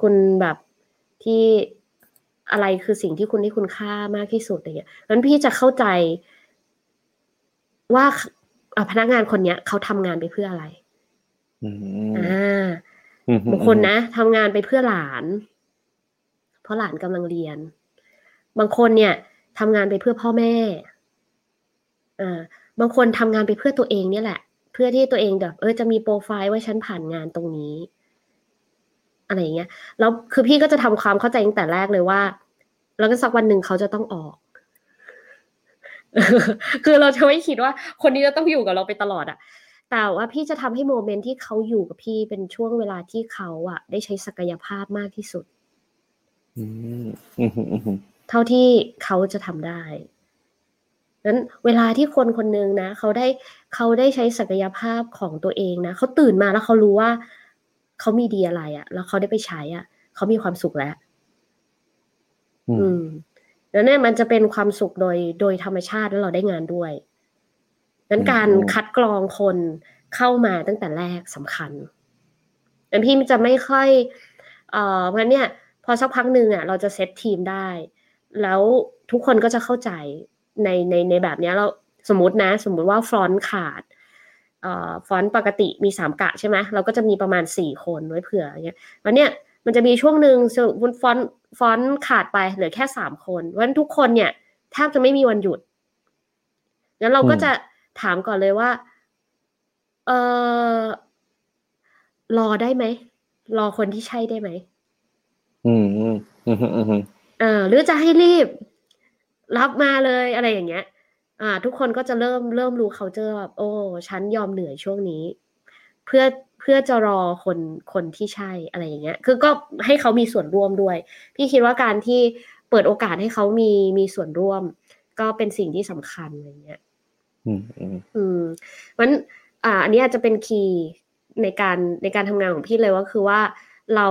คุณแบบที่อะไรคือสิ่งที่คุณให้คุณค่ามากที่สุดอะไรเงี้ยงั้นพี่จะเข้าใจว่าอะพนักงานคนเนี้ยเขาทำงานไปเพื่ออะไรอืมอ่าอืมบางคนนะทำงานไปเพื่อหลาน เพราะหลานกำลังเรียน บางคนเนี่ย ทำงานไปเพื่อพ่อแม่อ่าบางคนทำงานไปเพื่อตัวเองเนี่ยแหละ เพื่อที่ตัวเองแบบเออจะมีโปรไฟล์ว่าฉันผ่านงานตรงนี้ อะไรอย่างเงี้ยแล้วคือพี่ก็จะทำความเข้าใจตั้งแต่แรกเลยว่า แล้วก็สักวันหนึ่งเขาจะต้องออกคือเราจะไม่คิดว่าคนนี้จะต้องอยู่กับเราไปตลอดอะแต่ว่าพี่จะทำให้โมเมนต์ที่เขาอยู่กับพี่เป็นช่วงเวลาที่เขาอะได้ใช้ศักยภาพมากที่สุดอืมอืมอืมอืม เท่าที่เขาจะทำได้นั้นเวลาที่คนคนหนึ่งนะเขาได้เขาได้ใช้ศักยภาพของตัวเองนะเขาตื่นมาแล้วเขารู้ว่าเขามีดีอะไรอะแล้วเขาได้ไปใช้อะเขามีความสุขแล้ว อือืมมแล้วเนี่ยมันจะเป็นความสุขโดยโดยธรรมชาติแล้วเราได้งานด้วยนั้นการคัดกรองคนเข้ามาตั้งแต่แรกสำคัญแต่พี่จะไม่ค่อย เอ่องั้นเนี่ย พอสักพักหนึ่งอะ เราจะเซตทีมได้ แล้วทุกคนก็จะเข้าใจในในในแบบเนี้ยเราสมมตินะ สมมุติว่า front ขาดเอ่อ front ปกติมีสามกะใช่ไหมเราก็จะมีประมาณสี่คนไว้เผื่ออย่างเงี้ยแล้วเนี่ยมันจะมีช่วงหนึ่งสมมติ front front ขาดไปเหลือแค่สามคนเพราะฉะนั้นทุกคนเนี่ยแทบจะไม่มีวันหยุดงั้นเราก็จะถามก่อนเลยว่า เออรอได้ไหมรอคนที่ใช่ได้ไหมอืมอืมอืมอืมอืม เออหรือจะให้รีบ รับมาเลยอะไรอย่างเงี้ย อ่า ทุกคนก็จะเริ่มเริ่มรู้เขาเจอแบบโอ้ฉันยอมเหนื่อยช่วงนี้ เพื่อเพื่อจะรอคนคนที่ใช่อะไรอย่างเงี้ย คือก็ให้เขามีส่วนร่วมด้วย พี่คิดว่าการที่เปิดโอกาสให้เขามีมีส่วนร่วม ก็เป็นสิ่งที่สำคัญอะไรเงี้ย อืมอืมอืมมันอ่า อันนี้อาจจะเป็นคีย์ในการในการทำงานของพี่เลยว่าคือว่าเรา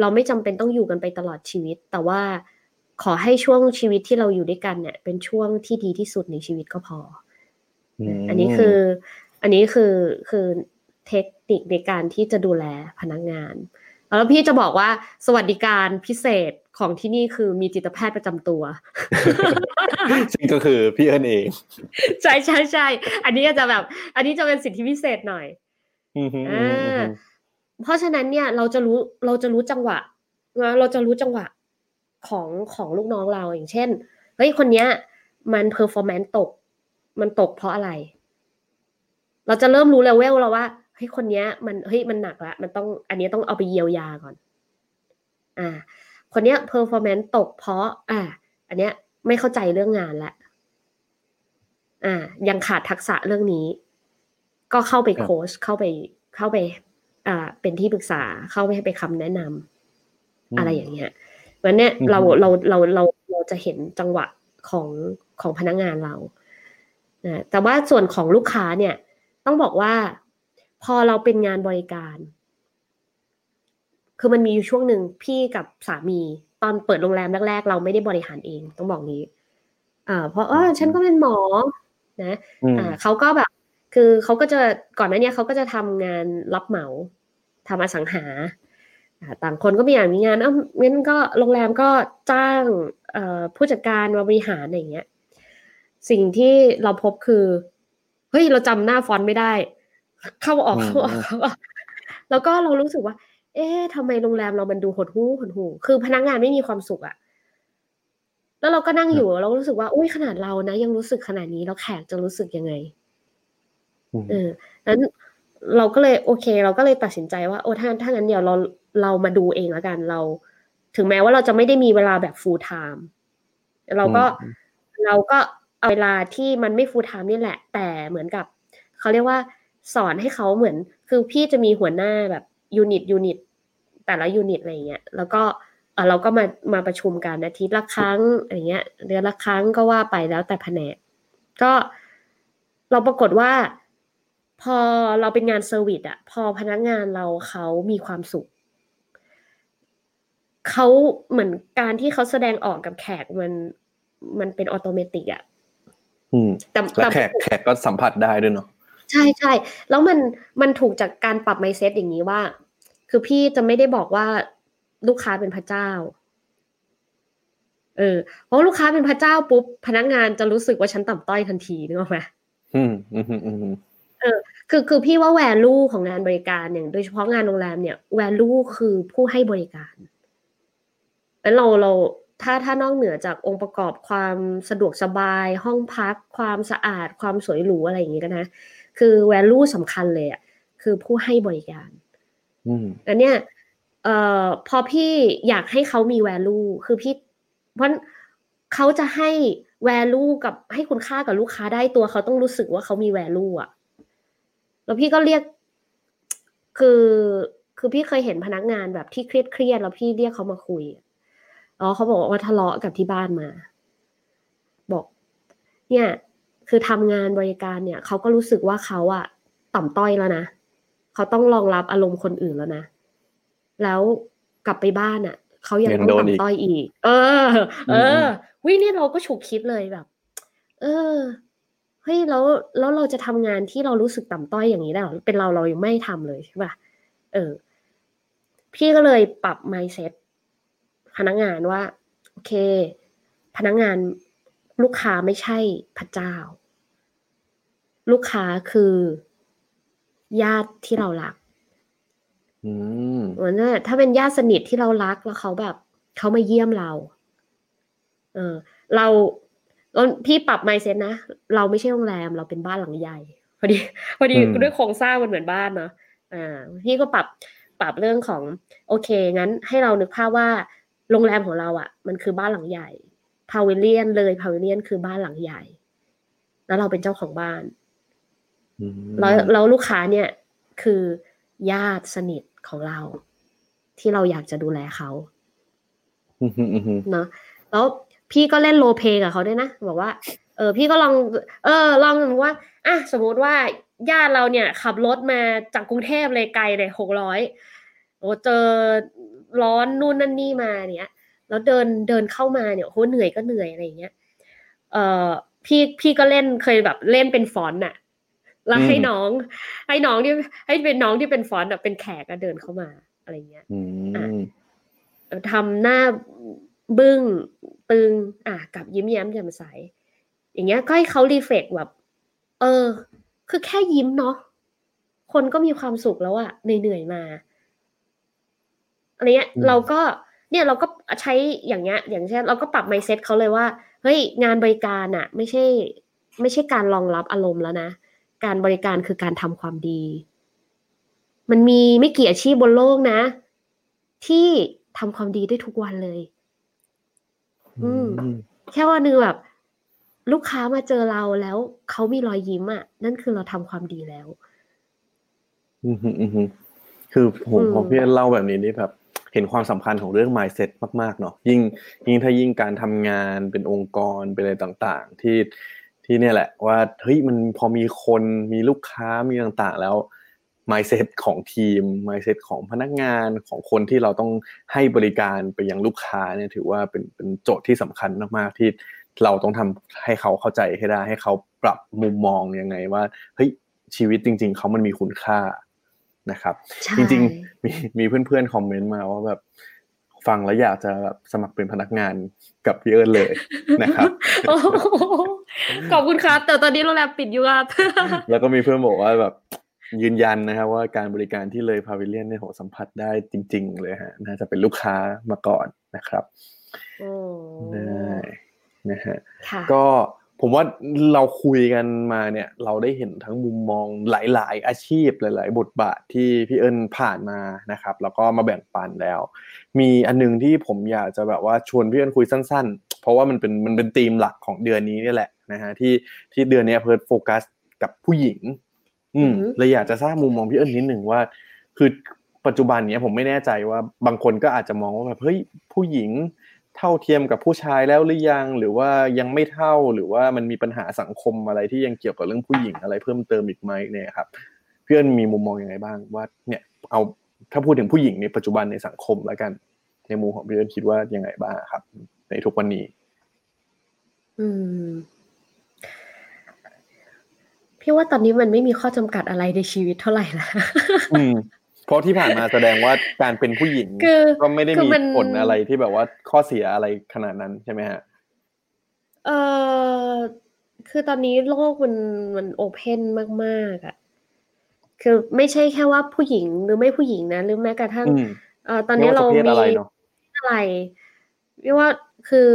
เราไม่จำเป็นต้องอยู่กันไปตลอดชีวิต แต่ว่า ขอให้ช่วงชีวิตที่เราอยู่ด้วยกันเนี่ย เป็นช่วงที่ดีที่สุดในชีวิตก็พอมอันนี้คือ อันนี้คือคือเทคนิคในการที่จะดูแลพนักงาน แล้วพี่จะบอกว่าสวัสดิการพิเศษของที่นี่คือมีจิตแพทย์ประจำตัว ซึ่งก็คือพี่เอิญเอง ใช่ใช่ใช่อันนี้อาจจะแบบ อันนี้จะเป็นสิทธิพิเศษหน่อยอืมอืมอือ่มอืามเพราะฉะนั้นเนี่ยเราจะรู้เราจะรู้จังหวะนะเราจะรู้จังหวะ ของของลูกน้องเราอย่างเช่นเฮ้ยคนเนี้ย มัน performance ตก มันตกเพราะอะไร เราจะเริ่มรู้เลเวลแล้วว่าเฮ้ยคนเนี้ย มันเฮ้ยมันหนักละมันต้องอันนี้ต้องเอาไปเยียวยาก่อน อ่า คนเนี้ย performance ตกเพราะ อ่า อันเนี้ยไม่เข้าใจเรื่องงานละอ่า ยังขาดทักษะเรื่องนี้ ก็เข้าไปครับโค้ชเข้าไปเข้าไป อ่า เป็นที่ปรึกษาเข้าไปให้ไปคำแนะนำอะไรอย่างเงี้ย วันเนี้ยอืมเราเราเราเราเราจะเห็นจังหวะของของพนักงานเรานะแต่ว่าส่วนของลูกค้าเนี่ย ต้องบอกว่าพอเราเป็นงานบริการ คือมันมีอยู่ช่วงหนึ่งพี่กับสามีตอนเปิดโรงแรมแรกๆ เราไม่ได้บริหารเองต้องบอกนี้อ่าเพราะเออฉันก็เป็นหมอ นะอืมอ่าเขาก็แบบ คือเขาก็จะก่อนหน้าเนี้ยเขาก็จะทำงานรับเหมาทำอสังหาอ่า ต่างคนก็มีอย่างมีงานเอ้างั้นก็โรงแรมก็จ้างเอ่อผู้จัดการมาบริหารอะไรอย่างเงี้ย สิ่งที่เราพบคือ เฮ้ย เราจำหน้าฟอนต์ไม่ได้ เข้าออกอืมเข้าออกเข้าออกแล้วก็เรารู้สึกว่า เอ๊ะทำไมโรงแรมเรามันดูหดหู่หดหู่คือพนักงานไม่มีความสุขอะแล้วเราก็นั่งอยู่เราก็รู้สึกว่าอุ้ยขนาดเรานะ ยังรู้สึกขนาดนี้แล้วแขกจะรู้สึกยังไงอืมเออนั้น เราก็เลยโอเค เราก็เลยตัดสินใจว่าโอ้ถ้าถ้างั้นเดี๋ยวเราเรามาดูเองแล้วกันเรา ถึงแม้ว่าเราจะไม่ได้มีเวลาแบบ full time เราก็อืมเราก็เอาเวลาที่มันไม่ full time นี่แหละ แต่เหมือนกับเขาเรียกว่าสอนให้เขาเหมือน คือพี่จะมีหัวหน้าแบบ unit unit แต่ละ unit อะไรเงี้ยแล้วก็เออเราก็มามาประชุมกันอาทิตย์ละครั้งอะไรเงี้ยเดือนละครั้งก็ว่าไปแล้วแต่แผนกก็เราปรากฏว่า พอเราเป็นงาน service อะพอพนักงานเราเขามีความสุขเขาเหมือนการที่เขาแสดงออกกับแขกมันมันเป็น automatic อะอืมแต่แล้วแต่แขกแขกก็สัมผัสได้ด้วยเนาะใช่ใช่แล้วมันมันถูกจากการปรับ mindset อย่างนี้ว่า คือพี่จะไม่ได้บอกว่าลูกค้าเป็นพระเจ้า เออเพราะลูกค้าเป็นพระเจ้าปุ๊บพนักงานจะรู้สึกว่าฉันต่ำต้อยทันทีนึกออกไหมอืมอืมอืม อืมคือคือพี่ว่าแวลูของงานบริการอย่างโดยเฉพาะงานโรงแรมเนี่ยแวลูคือผู้ให้บริการแล้วเราเราถ้าถ้านอกเหนือจากองค์ประกอบความสะดวกสบาย ห้องพัก ความสะอาด ความสวยหรูอะไรอย่างงี้ก็นะ คือแวลูสำคัญเลยอะคือผู้ให้บริการอืมอันเนี้ยเอ่อพอพี่อยากให้เขามี value คือพี่ เพราะเขาจะให้ value กับให้คุณค่ากับลูกค้าได้ตัวเขาต้องรู้สึกว่าเขามี value อะ แล้วพี่ก็เรียก คือคือพี่เคยเห็นพนักงานแบบที่เครียดเครียดๆแล้วพี่เรียกเขามาคุยอ๋อเขาบอกว่าทะเลาะกับที่บ้านมา บอก เนี่ย คือทำงานบริการเนี่ยเขาก็รู้สึกว่าเขาอะต่ำต้อยแล้วนะเขาต้องรองรับอารมณ์คนอื่นแล้วนะแล้วกลับไปบ้านอะเขายังยังต้องโดนอีกต่ำต้อยอีก เออ เออวินี่เราก็ฉุกคิดเลยแบบ เออ เฮ้ยแล้วแล้วเราจะทำงานที่เรารู้สึกต่ำต้อยอย่างนี้ได้หรอเป็นเราเรายังไม่ทำเลยใช่ป่ะเออ พี่ก็เลยปรับ mindset พนักงานว่า โอเค พนักงานลูกค้าไม่ใช่พระเจ้า ลูกค้าคือ ญาติที่เรารักอืมเหมือนว่าถ้าเป็นญาติสนิทที่เรารักแล้วเขาแบบเขามาเยี่ยมเรา เออ เรา เราพี่ปรับไมเซ็ตนะ เราไม่ใช่โรงแรมเราเป็นบ้านหลังใหญ่พอดีพอดีอืมด้วยโครงสร้างมันเหมือนบ้านเนาะอ่าพี่ก็ปรับปรับเรื่องของ โอเค งั้นให้เรานึกภาพว่าโรงแรมของเราอะ่ะ มันคือบ้านหลังใหญ่ Pavilion เลย Pavilion คือบ้านหลังใหญ่ แล้วเราเป็นเจ้าของบ้านอืมแล้วแล้วลูกค้าเนี่ยคือญาติสนิทของเรา ที่เราอยากจะดูแลเขาอืมอืมอืมเนาะแล้ว พี่ก็เล่น role play กับเขาด้วยนะ บอกว่า เออ พี่ก็ลอง เออ ลองสมมติว่าอะสมมุติว่าญาติเราเนี่ย ขับรถมาจากกรุงเทพเลยไกลเลยหกร้อยโอ้เจอร้อนนู่นนั่นนี่มาเนี่ยแล้วเดินเดินเข้ามาเนี่ยโหเหนื่อยก็เหนื่อยอะไรอย่างเงี้ยเออพี่พี่ก็เล่นเคยแบบเล่นเป็นฟอนต์น่ะแล้วให้น้องให้น้องที่ให้เป็นน้องที่เป็นฟอนต์อะเป็นแขกก็เดินเข้ามาอะไรเงี้ยอืมทำหน้า บึ้งตึง อะกับยิ้มแย้มแจ่มใส อย่างเงี้ยก็ให้เขารีเฟกแบบ เออ คือแค่ยิ้มเนาะคนก็มีความสุขแล้วอะเหนื่อยๆมาอะไรเงี้ยอืมเราก็เนี่ยเราก็ใช้อย่างเงี้ย อย่างเช่น เราก็ปรับไมเซ็ตเขาเลยว่า เฮ้ย งานบริการอะไม่ใช่ ไม่ใช่การรองรับอารมณ์แล้วนะ การบริการคือการทำความดี มันมีไม่กี่อาชีพบนโลกนะ ที่ทำความดีได้ทุกวันเลย อืม แค่ว่านึงแบบ ลูกค้ามาเจอเราแล้วเขามีรอยยิ้มอะ นั่นคือเราทำความดีแล้ว อืมอืมอืมอืมคือผมอืมพอพี่เล่าแบบนี้นี่แบบเห็นความสำคัญของเรื่อง mindset มากๆเนาะยิ่งยิ่งถ้ายิ่งการทำงานเป็นองค์กรเป็นอะไรต่างๆ ที่ที่เนี่ยแหละว่าเฮ้ยมันพอมีคนมีลูกค้ามีต่างๆ แล้ว mindset ของทีม mindset ของพนักงานของคนที่เราต้องให้บริการไปยังลูกค้าเนี่ยถือว่าเป็นเป็นโจทย์ที่สำคัญมากๆที่เราต้องทำให้เขาเข้าใจให้ได้ ให้เขาปรับมุมมองยังไงว่าเฮ้ยชีวิตจริง ๆเขามันมีคุณค่านะครับใช่จริงๆมีมีเพื่อนๆคอมเมนต์มาว่าแบบฟังแล้วอยากจะแบบสมัครเป็นพนักงานกับพี่เอิญเลยนะครับโอ้โหขอบคุณครับแต่ตอนนี้โรงแรมปิดอยู่ครับแล้วก็มีเพื่อนบอกว่าแบบ ยืนยันนะครับว่าการบริการที่เลยพาวิเลียนเนี่ยโหสัมผัสได้จริง ๆ เลยฮะน่าจะเป็นลูกค้ามาก่อนนะครับโอ้ได้นะฮะค่ะก็ผมว่าเราคุยกันมาเนี่ย เราได้เห็นทั้งมุมมองหลาย ๆ อาชีพหลาย ๆ บทบาทที่พี่เอิญผ่านมานะครับ แล้วก็มาแบ่งปันแล้ว มีอันนึงที่ผมอยากจะแบบว่าชวนพี่เอิญคุยสั้น ๆ เพราะว่ามันเป็นมันเป็นธีมหลักของเดือนนี้นี่แหละนะฮะที่ที่เดือนเนี้ยเพิร์ดโฟกัสกับผู้หญิง อืมอือฮึเลยอยากจะทราบมุมมองพี่เอิญนิดหนึ่งว่า คือปัจจุบันเนี้ยผมไม่แน่ใจว่าบางคนก็อาจจะมองว่าแบบเฮ้ยผู้หญิงเท่าเทียมกับผู้ชายแล้วหรือยังหรือว่ายังไม่เท่าหรือว่ามันมีปัญหาสังคมอะไรที่ยังเกี่ยวกับเรื่องผู้หญิงอะไรเพิ่มเติมอีกไหมเนี่ยครับพี่เอิญมีมุมมองยังไงบ้างว่า เนี่ยเอาถ้าพูดถึงผู้หญิงในปัจจุบันในสังคมแล้วกัน ในมุมของพี่เอิญคิดว่ายังไงบ้างครับ ในทุกวันนี้ อืม พี่ว่าตอนนี้มันไม่มีข้อจำกัดอะไรในชีวิตเท่าไหร่ละอืมเพราะที่ผ่านมาแสดงว่าการเป็นผู้หญิงคือก็ไม่ได้คือมีมันผลอะไรที่แบบว่าข้อเสียอะไรขนาดนั้นใช่ไหมฮะ เออคือตอนนี้โลกมันมันโอเพนมากๆอะคือไม่ใช่แค่ว่าผู้หญิงหรือไม่ผู้หญิงนะ หรือแม้กระทั่งอืมเอ่อตอนนี้ไม่เราว่าจะเพศมีอะไรเนอะอะไรเรียกว่าคือ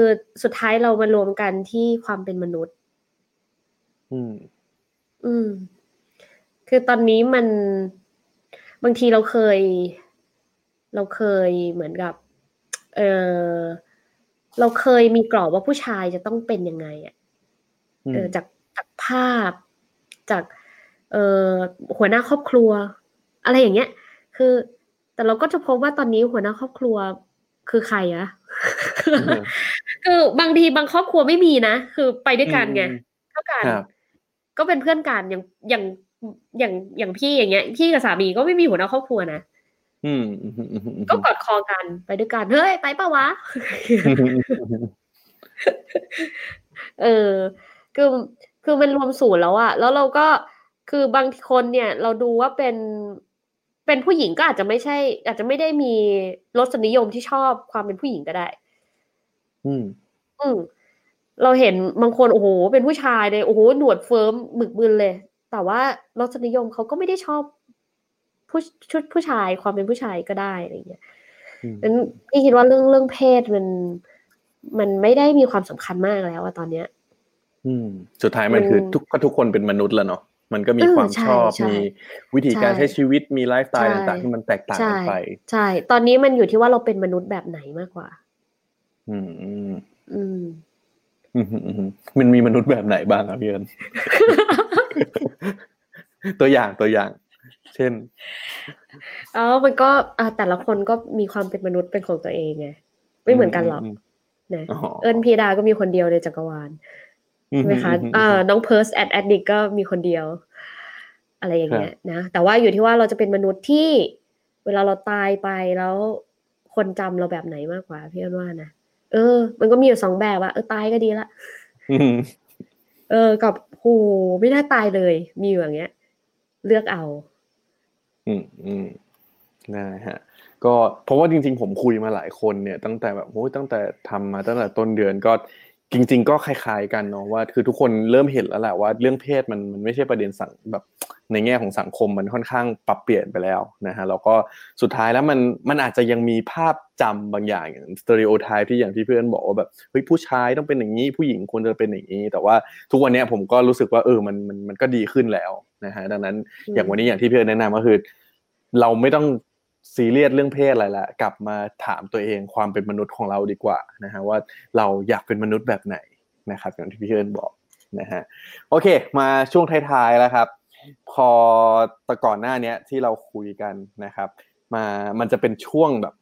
สุดท้ายเรามารวมกันที่ความเป็นมนุษย์ อืม อืม คือตอนนี้มันบางทีเราเคย เราเคยเหมือนกับ เออเราเคยมีกรอบว่าผู้ชายจะต้องเป็นยังไงอะอืมเออจากจากภาพ จาก เอ่อหัวหน้าครอบครัว อะไรอย่างเงี้ย คือ แต่เราก็จะพบว่าตอนนี้หัวหน้าครอบครัวคือใครอะมคือบางทีบางครอบครัวไม่มีนะ คือไปด้วยกันไงอืมเท่ากันครับ ก็เป็นเพื่อนกันอย่างอย่างอย่างอย่างพี่อย่างเงี้ยพี่กับสามีก็ไม่มีหัวหน้าครอบครัวนะอืมอืมอืมอืมอืมก็กอดคอกันไปด้วยกันเฮ้ยไปปะวะ เออ คือคือมันรวมศูนย์แล้วอะแล้วเราก็คือบางคนเนี่ย เราดูว่าเป็นเป็นผู้หญิงก็อาจจะไม่ใช่ อาจจะไม่ได้มีรสนิยมที่ชอบความเป็นผู้หญิงก็ได้ อืม อืม เราเห็นบางคนโอ้โหเป็นผู้ชายเลยโอ้โหหนวดเฟิร์มบึกบึนเลย แต่ว่ารสนิยมเขาก็ไม่ได้ชอบผู้ชุดผู้ชายความเป็นผู้ชายก็ได้อะไรอย่างเงี้ยอืมนั้นพี่คิดว่าเรื่องเรื่องเพศมัน มันไม่ได้มีความสำคัญมากแล้วอะตอนเนี้ย อืม สุดท้ายมันอืมคือทุกก็ทุกคนเป็นมนุษย์แล้วเนาะมันก็มีเออความใช่ชอบใช่มีวิธีการใช่ใช้ชีวิตมีไลฟ์สไตล์ใช่ต่างๆที่มันแตกต่างใช่กันไป ใช่ ตอนนี้มันอยู่ที่ว่าเราเป็นมนุษย์แบบไหนมากกว่า อืม อืมอื มอืมอืมมันมีมนุษย์แบบไหนบ้างครับพี่เอิญตัวอย่างตัวอย่าง เช่นอ๋อมันก็อ่าแต่ละคนก็มีความเป็นมนุษย์เป็นของตัวเองไงไม่เหมือนกันหรอกมนะอ๋อเอิญพีดาก็มีคนเดียวในจักรวาลอืมใช่ไหมคะอืมอ่าน้องเพิร์สแอดแอดดิกก็มีคนเดียว อะไรอย่างเงี้ยนะแต่ว่าอยู่ที่ว่าเราจะเป็นมนุษย์ที่ เวลาเราตายไปแล้วคนจำเราแบบไหนมากกว่าพี่อ้นว่านะ เออ มันก็มีอยู่สองแบบว่าเออตายก็ดีละอืมเออ กับโหไม่น่าตายเลย มีอยู่อย่างเงี้ย เลือกเอา อืมอืมได้ฮะ ก็เพราะว่าจริง ๆ ผมคุยมาหลายคนเนี่ย ตั้งแต่แบบโอ้ยตั้งแต่ทำมาตั้งแต่ต้นเดือนก็ จริง ๆ ก็คล้ายๆกันเนาะว่า คือทุกคนเริ่มเห็นแล้วแหละว่าเรื่องเพศมันมันไม่ใช่ประเด็นสังแบบในแง่ของสังคมมันค่อนข้างปรับเปลี่ยนไปแล้วนะฮะแล้วก็สุดท้ายแล้วมันมันอาจจะยังมีภาพจำบางอย่างอย่างสเตอริโอไทป์ที่อย่างที่เพื่อนบอกว่าแบบเฮ้ยผู้ชายต้องเป็นอย่างนี้ผู้หญิงควรจะเป็นอย่างนี้ แต่ว่าทุกวันนี้ผมก็รู้สึกว่าเออมันมันมันก็ดีขึ้นแล้วนะฮะดังนั้นอย่างวันนี้อย่างที่เพี่อิญแนะนำก็คือ เราไม่ต้อง ซีเรียสเรื่องเพศอะไรละกลับมาถามตัวเองความเป็นมนุษย์ของเราดีกว่านะฮะว่าเราอยากเป็นมนุษย์แบบไหนนะครับอย่างที่พี่เอิญบอกนะฮะโอเค มาช่วงท้ายๆแล้วครับ พอแต่ก่อนหน้าเนี้ยที่เราคุยกันนะครับ มามันจะเป็นช่วงแบบ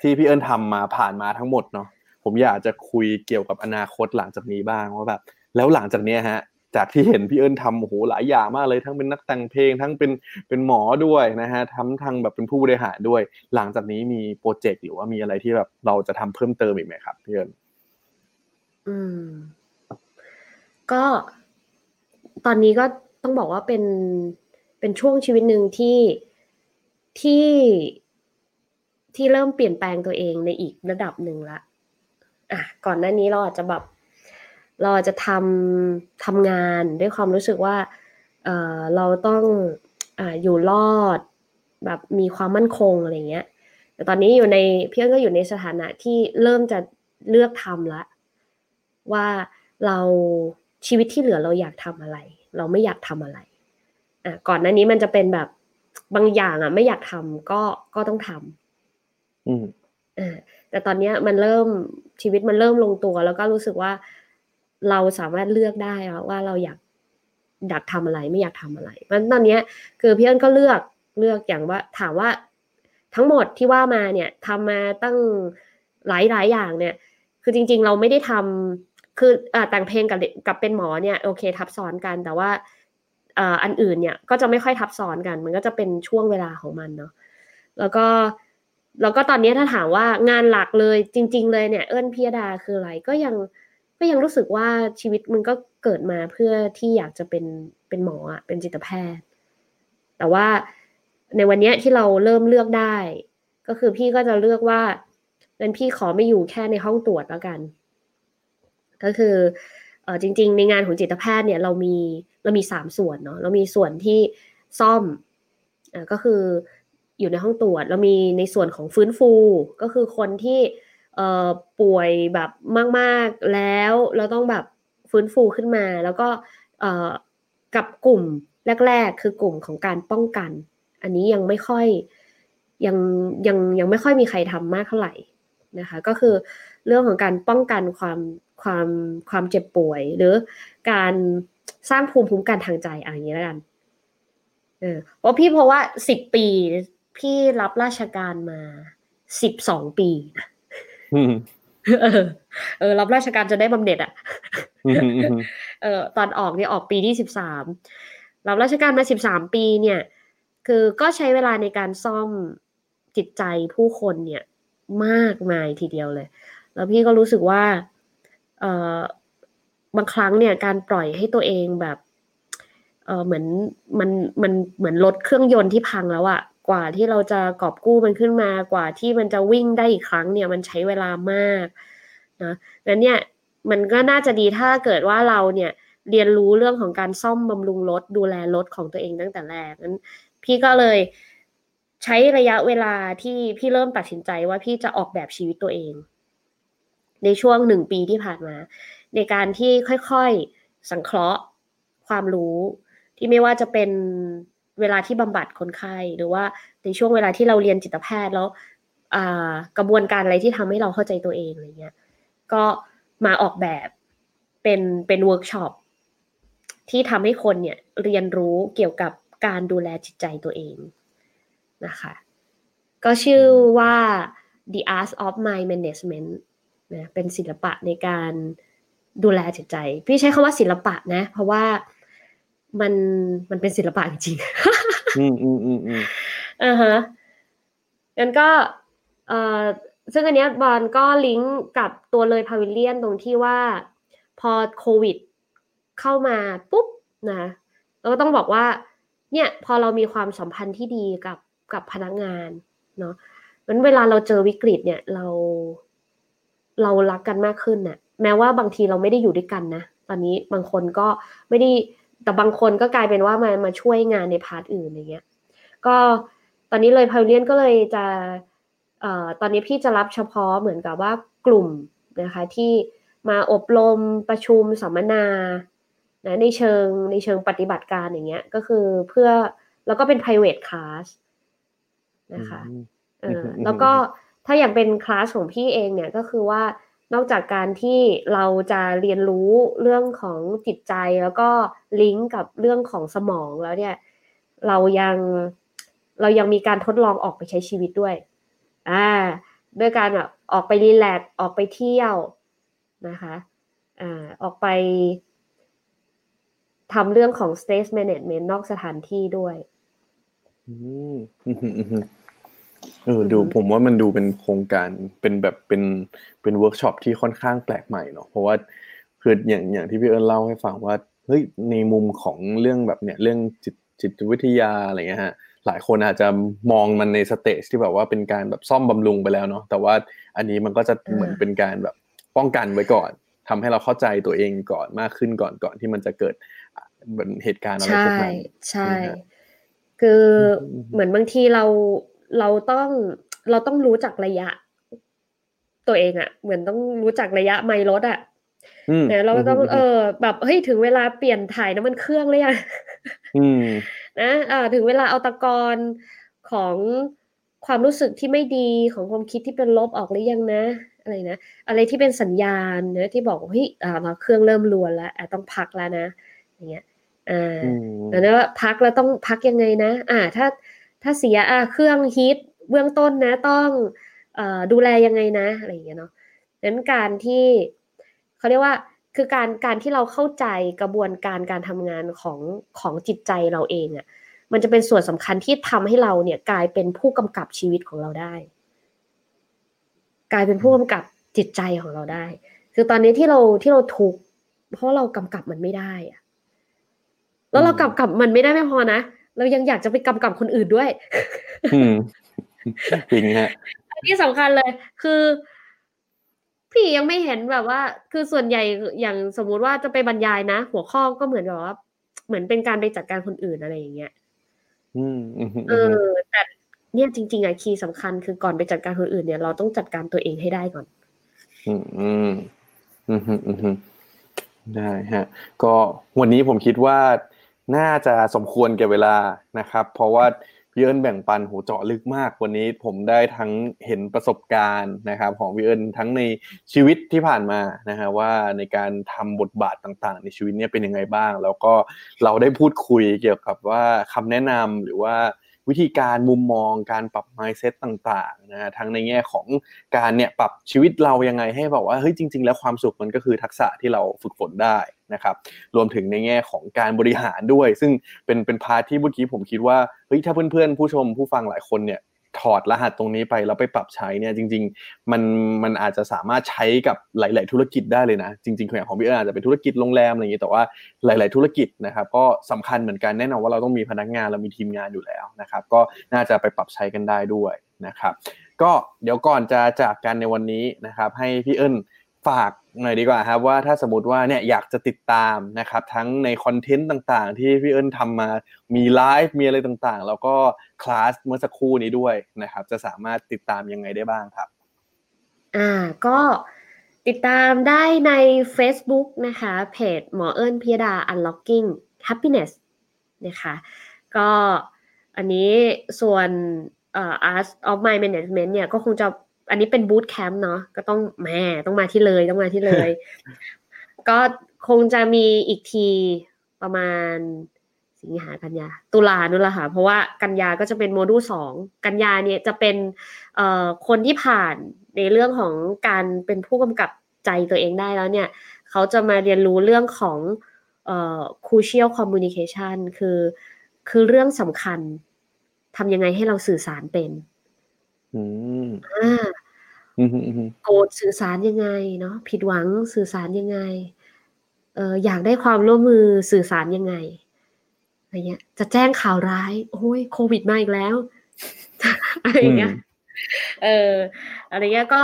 ที่พี่เอิญทำมาผ่านมาทั้งหมดเนาะผมอยากจะคุยเกี่ยวกับอนาคตหลังจากนี้บ้างว่าแบบแล้วหลังจากเนี้ยฮะ จากที่เห็นพี่เอิญทำโอ้โหหลายอย่างมากเลย ทั้งเป็นนักแต่งเพลง ทั้งเป็นเป็นหมอด้วยนะฮะทั้งทางแบบเป็นผู้บริหารด้วย หลังจากนี้มีโปรเจกต์หรือว่ามีอะไรที่แบบเราจะทำเพิ่มเติมอีกไหมครับพี่เอิญอืม ก็ ตอนนี้ก็ต้องบอกว่าเป็นเป็นช่วงชีวิตหนึ่งที่ที่ที่เริ่มเปลี่ยนแปลงตัวเองในอีกระดับหนึ่งละ อะ ก่อนหน้านี้เราอาจจะแบบ เราอาจจะทำทำงานด้วยความรู้สึกว่าเออเราต้องอ่าอยู่รอดแบบมีความมั่นคงอะไรเงี้ย แต่ตอนนี้อยู่ในพี่เอิ้นก็อยู่ในสถานะที่เริ่มจะเลือกทำละว่าเราชีวิตที่เหลือเราอยากทำอะไร เราไม่อยากทำอะไรอะก่อนหน้านี้มันจะเป็นแบบบางอย่างอะ ไม่อยากทำก็ก็ต้องทำอืมอ่าแต่ตอนเนี้ยมันเริ่มชีวิตมันเริ่มลงตัว แล้วก็รู้สึกว่า เราสามารถเลือกได้ว่าเราอยากอยากทำอะไรไม่อยากทำอะไรเพราะตอนนี้คือพี่เอิญก็เลือกเลือกอย่างว่าถามว่าทั้งหมดที่ว่ามาเนี่ยทำมาตั้งหลายหลายอย่างเนี่ย คือจริง ๆ เราไม่ได้ทำคืออ่าแต่งเพลงกับกับเป็นหมอเนี่ยโอเค ทับซ้อนกันแต่ว่าอ่าอันอื่นเนี่ยก็จะไม่ค่อยทับซ้อนกัน มันก็จะเป็นช่วงเวลาของมันเนาะแล้วก็แล้วก็ตอนนี้ถ้าถามว่างานหลักเลยจริง ๆ เลยเนี่ยเอิญพิยดาคืออะไรก็ยัง ก็ยังรู้สึกว่าชีวิตมันก็เกิดมาเพื่อที่อยากจะเป็นเป็นหมออะเป็นจิตแพทย์ แต่ว่าในวันนี้ที่เราเริ่มเลือกได้ ก็คือพี่ก็จะเลือกว่างั้นพี่ขอไม่อยู่แค่ในห้องตรวจแล้วกัน ก็คือเออจริง ๆ ในงานของจิตแพทย์เนี่ยเรามีเรามีสามส่วนเนาะเรามีส่วนที่ซ่อมอ่าก็คืออยู่ในห้องตรวจเรามีในส่วนของฟื้นฟู ก็คือคนที่ ป่วยแบบมากๆแล้วเราต้องแบบฟื้นฟูขึ้นมา แล้วก็กับกลุ่มแรก ๆ คือกลุ่มของการป้องกัน อันนี้ยังไม่ค่อยยังยังยังไม่ค่อยมีใครทำมากเท่าไหร่นะคะก็คือเรื่องของการป้องกันความความความเจ็บป่วย หรือการสร้างภูมิคุ้มกันทางใจอะไรอย่างนี้แล้วกันเออเพราะพี่เพราะว่าสิบปี พี่รับราชการมาสิบสองปีอืม เออเออรับราชการจะได้บำเหน็จอะอืมอืมเออตอนออกเนี่ยออกปีที่สิบสามรับราชการมาสิบสามปีเนี่ย คือก็ใช้เวลาในการซ่อมจิตใจผู้คนเนี่ย มากมายทีเดียวเลย แล้วพี่ก็รู้สึกว่า เออบางครั้งเนี่ยการปล่อยให้ตัวเองแบบ เออเหมือนมันมันเหมือนรถเครื่องยนต์ที่พังแล้วอะ กว่าที่เราจะกอบกู้มันขึ้นมากว่าที่มันจะวิ่งได้อีกครั้งเนี่ยมันใช้เวลามากนะงั้นเนี่ยมันก็น่าจะดีถ้าเกิดว่าเราเนี่ยเรียนรู้เรื่องของการซ่อมบำรุงรถดูแลรถของตัวเองตั้งแต่แรกนั้นพี่ก็เลยใช้ระยะเวลาที่พี่เริ่มตัดสินใจว่าพี่จะออกแบบชีวิตตัวเอง ในช่วงหนึ่งปีที่ผ่านมา ในการที่ค่อยๆสังเคราะห์ความรู้ที่ไม่ว่าจะเป็น เวลาที่บำบัดคนไข้หรือว่าในช่วงเวลาที่เราเรียนจิตแพทย์แล้วกระบวนการอะไรที่ทำให้เราเข้าใจตัวเองอะไรเงี้ยก็มาออกแบบเป็นเป็นเวิร์กช็อปที่ทำให้คนเนี่ยเรียนรู้เกี่ยวกับการดูแลจิตใจตัวเองนะคะ ก็ชื่อว่า the art of mind management นะเป็นศิลปะในการดูแลจิตใจ พี่ใช้คำว่าศิลปะนะ เพราะว่า มันมันเป็นศิลปะจริงๆอืมอืมอืมอืมอ่าฮะงั้นก็เอ่อซึ่งอันเนี้ยบอลก็ลิงก์กับตัวเลยพาวิเลียนตรงที่ว่า พอโควิด เข้ามาปุ๊บนะเราก็ต้องบอกว่า เนี่ยพอเรามีความสัมพันธ์ที่ดีกับกับพนักงานเนาะมันเวลาเราเจอวิกฤตเนี่ยเรา เรารักกันมากขึ้นน่ะ แม้ว่าบางทีเราไม่ได้อยู่ด้วยกันนะตอนนี้บางคนก็ไม่ได้ แต่บางคนก็กลายเป็นว่ามามาช่วยงานในพาร์ทอื่นอย่างเงี้ย ก็ตอนนี้เลยพาเลียนก็เลยจะเอ่อตอนนี้พี่จะรับเฉพาะเหมือนกับว่ากลุ่มนะคะที่มาอบรมประชุมสัมมนานะในเชิงในเชิงปฏิบัติการอย่างเงี้ยก็คือเพื่อแล้วก็เป็น private class นะคะเออแล้วก็ถ้าอย่างเป็นคลาสของพี่เองเนี่ยก็คือว่า นอกจากการที่เราจะเรียนรู้เรื่องของจิตใจแล้วก็ลิงก์กับเรื่องของสมองแล้วเนี่ย เรายังเรายังมีการทดลองออกไปใช้ชีวิตด้วยอ่าด้วยการแบบออกไปรีแลกซ์ออกไปเที่ยวนะคะอ่าออกไปทำเรื่องของ stress management นอกสถานที่ด้วยอืม เออดูผมว่ามันดูเป็นโครงการเป็นแบบเป็นเป็นเวิร์กช็อปที่ค่อนข้างแปลกใหม่เนาะเพราะว่าคืออย่างอย่างที่พี่เอิญเล่าให้ฟังว่าเฮ้ยในมุมของเรื่องแบบเนี้ยเรื่องจิตจิตวิทยาอะไรเงี้ยฮะหลายคนอาจจะมองมันใน stage ที่แบบว่าเป็นการแบบซ่อมบำรุงไปแล้วเนาะแต่ว่าอันนี้มันก็จะเหมือนเป็นการแบบป้องกันไว้ก่อนทำให้เราเข้าใจตัวเองก่อนมากขึ้นก่อนก่อนที่มันจะเกิดเหมือนเหตุการณ์อะไรพวกนั้นใช่คือเหมือนบางทีเรา เราต้องเราต้องรู้จักระยะ ตัวเองอะเหมือนต้องรู้จักระยะไมล์รถอะเนี่ยเราก็ต้องเออ แบบเฮ้ยถึงเวลาเปลี่ยนถ่ายน้ำมันเครื่องเลยอะนะอ่าถึงเวลาเอาตะกอนของความรู้สึกที่ไม่ดีของความคิดที่เป็นลบออกหรือยังนะ อะไรนะอะไรที่เป็นสัญญาณนะที่บอกว่าเฮ้ยอ่าเราเครื่องเริ่มรวนแล้วอะต้องพักแล้วนะอย่างเงี้ยอ่าอืมแล้วว่าพักแล้วต้องพักยังไงนะ อ่า ถ้า ถ้าเสียอ่าเครื่องฮีทเบื้องต้นนะต้องอดูแลยังไงนะอะไรอย่างเงี้ยเนาะนั้นการที่เขาเรียกว่าคือการการที่เราเข้าใจกระบวนการการทำงานของของจิตใจเราเองอะ่ะมันจะเป็นส่วนสำคัญที่ทำให้เราเนี่ยกลายเป็นผู้กำกับชีวิตของเราได้ กลายเป็นผู้กำกับจิตใจของเราได้ คือตอนนี้ที่เราที่เราทุกเพราะเรากำกับมันไม่ได้อะแล้วเรากำกับมันไม่ได้ไม่พอนะ เรายังอยากจะไปกำกับคนอื่นด้วยอืมจริงฮะอันที่สำคัญเลยคือพี่ยังไม่เห็นแบบว่า คือส่วนใหญ่อย่างสมมุติว่าจะไปบรรยายนะ หัวข้อก็เหมือนแบบว่าเหมือนเป็นการไปจัดการคนอื่นอะไรอย่างเงี้ยอืมอืมอืมเออแต่เนี่ยจริง ๆอะคีย์สำคัญคือก่อนไปจัดการคนอื่นเนี่ย เราต้องจัดการตัวเองให้ได้ก่อน อืมอืมอืมอืมอืมได้ฮะ ก็วันนี้ผมคิดว่า น่าจะสมควรแก่เวลานะครับ เพราะว่าพี่เอิญแบ่งปันหูเจาะลึกมากวันนี้ผมได้ทั้งเห็นประสบการณ์นะครับ ของพี่เอิญทั้งในชีวิตที่ผ่านมานะฮะว่าในการทำบทบาทต่างๆ ในชีวิตเนี่ยเป็นยังไงบ้าง แล้วก็เราได้พูดคุยเกี่ยวกับว่าคำแนะนำหรือว่าวิธีการมุมมองการปรับ mindset ต่างๆนะฮะทั้งในแง่ของการเนี่ยปรับชีวิตเรายังไงให้แบบว่าเฮ้ยจริง ๆ แล้วความสุขมันก็คือทักษะที่เราฝึกฝนได้ นะครับรวมถึงในแง่ของการบริหารด้วย ซึ่งเป็นเป็นพาร์ทที่เมื่อกี้ผมคิดว่าเฮ้ยถ้าเพื่อนๆ ผู้ชมผู้ฟังหลายคนเนี่ยถอดรหัสตรงนี้ไปแล้วไปปรับใช้เนี่ยจริง ๆ มันมันอาจจะสามารถใช้กับหลาย ๆ ธุรกิจได้เลยนะ จริงๆอย่างของพี่เอิญอาจจะเป็นธุรกิจโรงแรมอะไรอย่างนี้แต่ว่าหลาย ๆ ธุรกิจนะครับก็สำคัญเหมือนกันแน่นอนว่าเราต้องมีพนักงานเรามีทีมงานอยู่แล้วนะครับ ก็น่าจะไปปรับใช้กันได้ด้วยนะครับ ก็เดี๋ยวก่อนจะจากกันในวันนี้นะครับ ให้พี่เอิญฝาก หน่อยดีกว่าครับว่าถ้าสมมติว่าเนี่ยอยากจะติดตามนะครับทั้งในคอนเทนต์ต่างๆ ที่พี่เอิญทำมามีไลฟ์มีอะไรต่างๆ แล้วก็คลาสเมื่อสักครู่นี้ด้วยนะครับ จะสามารถติดตามยังไงได้บ้างครับ อ่าก็ติดตามได้ใน Facebook นะคะเพจหมอเอิญพิยดา unlocking happiness นะคะก็อันนี้ส่วนเอ่อ art of my management เนี่ยก็คงจะ อันนี้เป็นบูตแคมป์เนาะก็ต้องแหม่ต้องมาที่เลยต้องมาที่เลย ก็คงจะมีอีกทีประมาณสิงหากันยา ตุลานู่นแหละค่ะเพราะว่ากันยาก็จะเป็นโมดูลสองกันยาเนี่ยจะเป็นเอ่อคนที่ผ่านในเรื่องของการเป็นผู้กำกับใจตัวเองได้แล้วเนี่ยเขาจะมาเรียนรู้เรื่องของเอ่อ crucial communication คือ คือเรื่องสำคัญทำยังไงให้เราสื่อสารเป็น อืมอ่าอืมอืมอืมโกรธสื่อสารยังไงเนาะผิดหวังสื่อสารยังไง เอออยากได้ความร่วมมือสื่อสารยังไงอะไรเงี้ย จะแจ้งข่าวร้าย โอ้ยโควิดมาอีกแล้วอะไรเงี้ยเอออะไรเงี้ยก็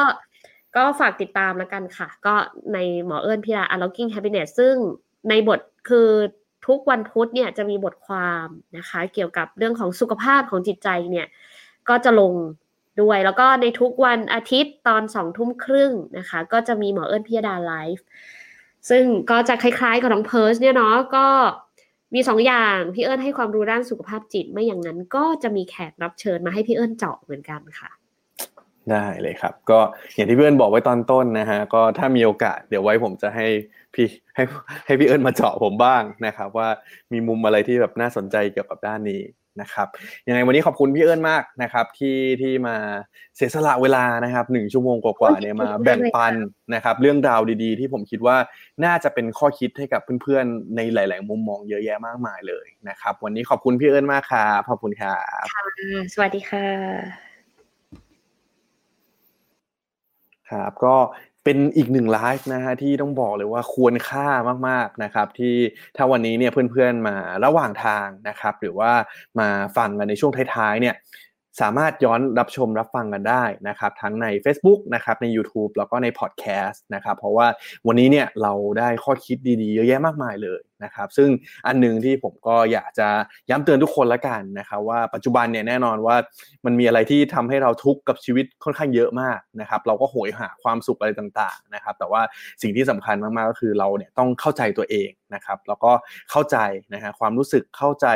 ก็ฝากติดตามแล้วกันค่ะ ก็ในหมอเอิญพิรา unlocking happiness ซึ่งในบทคือทุกวันพุธเนี่ยจะมีบทความนะคะ เกี่ยวกับเรื่องของสุขภาพของจิตใจเนี่ย ก็จะลง ด้วย แล้วก็ในทุกวันอาทิตย์ตอนสองทุ่มครึ่งนะคะ ก็จะมีหมอเอิญพิยดาไลฟ์ซึ่งก็จะคล้ายๆกับน้องเพิร์สเนี่ยเนาะก็มีสองอย่างพี่เอิญให้ความรู้ด้านสุขภาพจิตไม่อย่างนั้นก็จะมีแขกรับเชิญมาให้พี่เอิญเจาะเหมือนกันค่ะ ได้เลยครับ ก็อย่างที่พี่เอิญบอกไว้ตอนต้นนะฮะก็ถ้ามีโอกาสเดี๋ยวไว้ผมจะให้พี่ให้ให้พี่เอิญมาเจาะผมบ้างนะครับ ว่ามีมุมอะไรที่แบบน่าสนใจเกี่ยวกับด้านนี้ นะครับยังไงวันนี้ขอบคุณพี่เอิญมากนะครับ ที่ที่มาเสียสละเวลานะครับหนึ่งชั่วโมงกว่าๆเนี่ยมาแบ่งปันนะครับ เรื่องราวดีๆ ที่ผมคิดว่าน่าจะเป็นข้อคิดให้กับเพื่อนๆ ในหลาย ๆ มุมมองเยอะแยะมากมายเลยนะครับ วันนี้ขอบคุณพี่เอิญมากครับขอบคุณครับสวัสดีค่ะครับก็ เป็นอีกหนึ่งไลฟ์นะฮะที่ต้องบอกเลยว่าควรค่ามากๆนะครับ ที่ถ้าวันนี้เนี่ยเพื่อนๆมาระหว่างทางนะครับ หรือว่ามาฟังกันในช่วงท้ายๆเนี่ยสามารถย้อนรับชมรับฟังกันได้นะครับ ทั้งใน Facebook นะครับใน YouTube แล้วก็ในพอดแคสต์นะครับ เพราะว่าวันนี้เนี่ยเราได้ข้อคิดดีๆ เยอะแยะมากมายเลย นะครับซึ่งอันหนึ่งที่ผมก็อยากจะย้ำเตือนทุกคนละกันนะครับว่าปัจจุบันเนี่ยแน่นอนว่ามันมีอะไรที่ทำให้เราทุกข์กับชีวิตค่อนข้างเยอะมากนะครับเราก็โหยหาความสุขอะไรต่างๆนะครับแต่ว่าสิ่งที่สำคัญมากๆก็คือเราเนี่ยต้องเข้าใจตัวเองนะครับแล้วก็เข้าใจนะฮะความรู้สึกเข้าใจ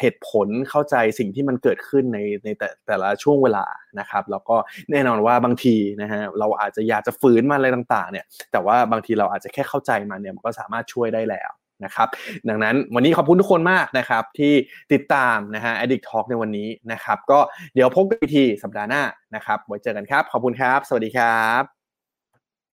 เหตุผลเข้าใจสิ่งที่มันเกิดขึ้นในในแต่แต่ละช่วงเวลานะครับแล้วก็แน่นอนว่าบางทีนะฮะเราอาจจะอยากจะฝืนมันอะไรต่างๆเนี่ยแต่ว่าบางทีเราอาจจะแค่เข้าใจมันเนี่ยมันก็สามารถช่วยได้แล้ว นะครับดังนั้นวันนี้ขอบคุณทุกคนมากนะครับที่ติดตามนะฮะ Addict Talk ในวันนี้นะครับ ก็เดี๋ยวพบกันอีกทีสัปดาห์หน้านะครับไว้เจอกันครับ ขอบคุณครับ สวัสดีครับ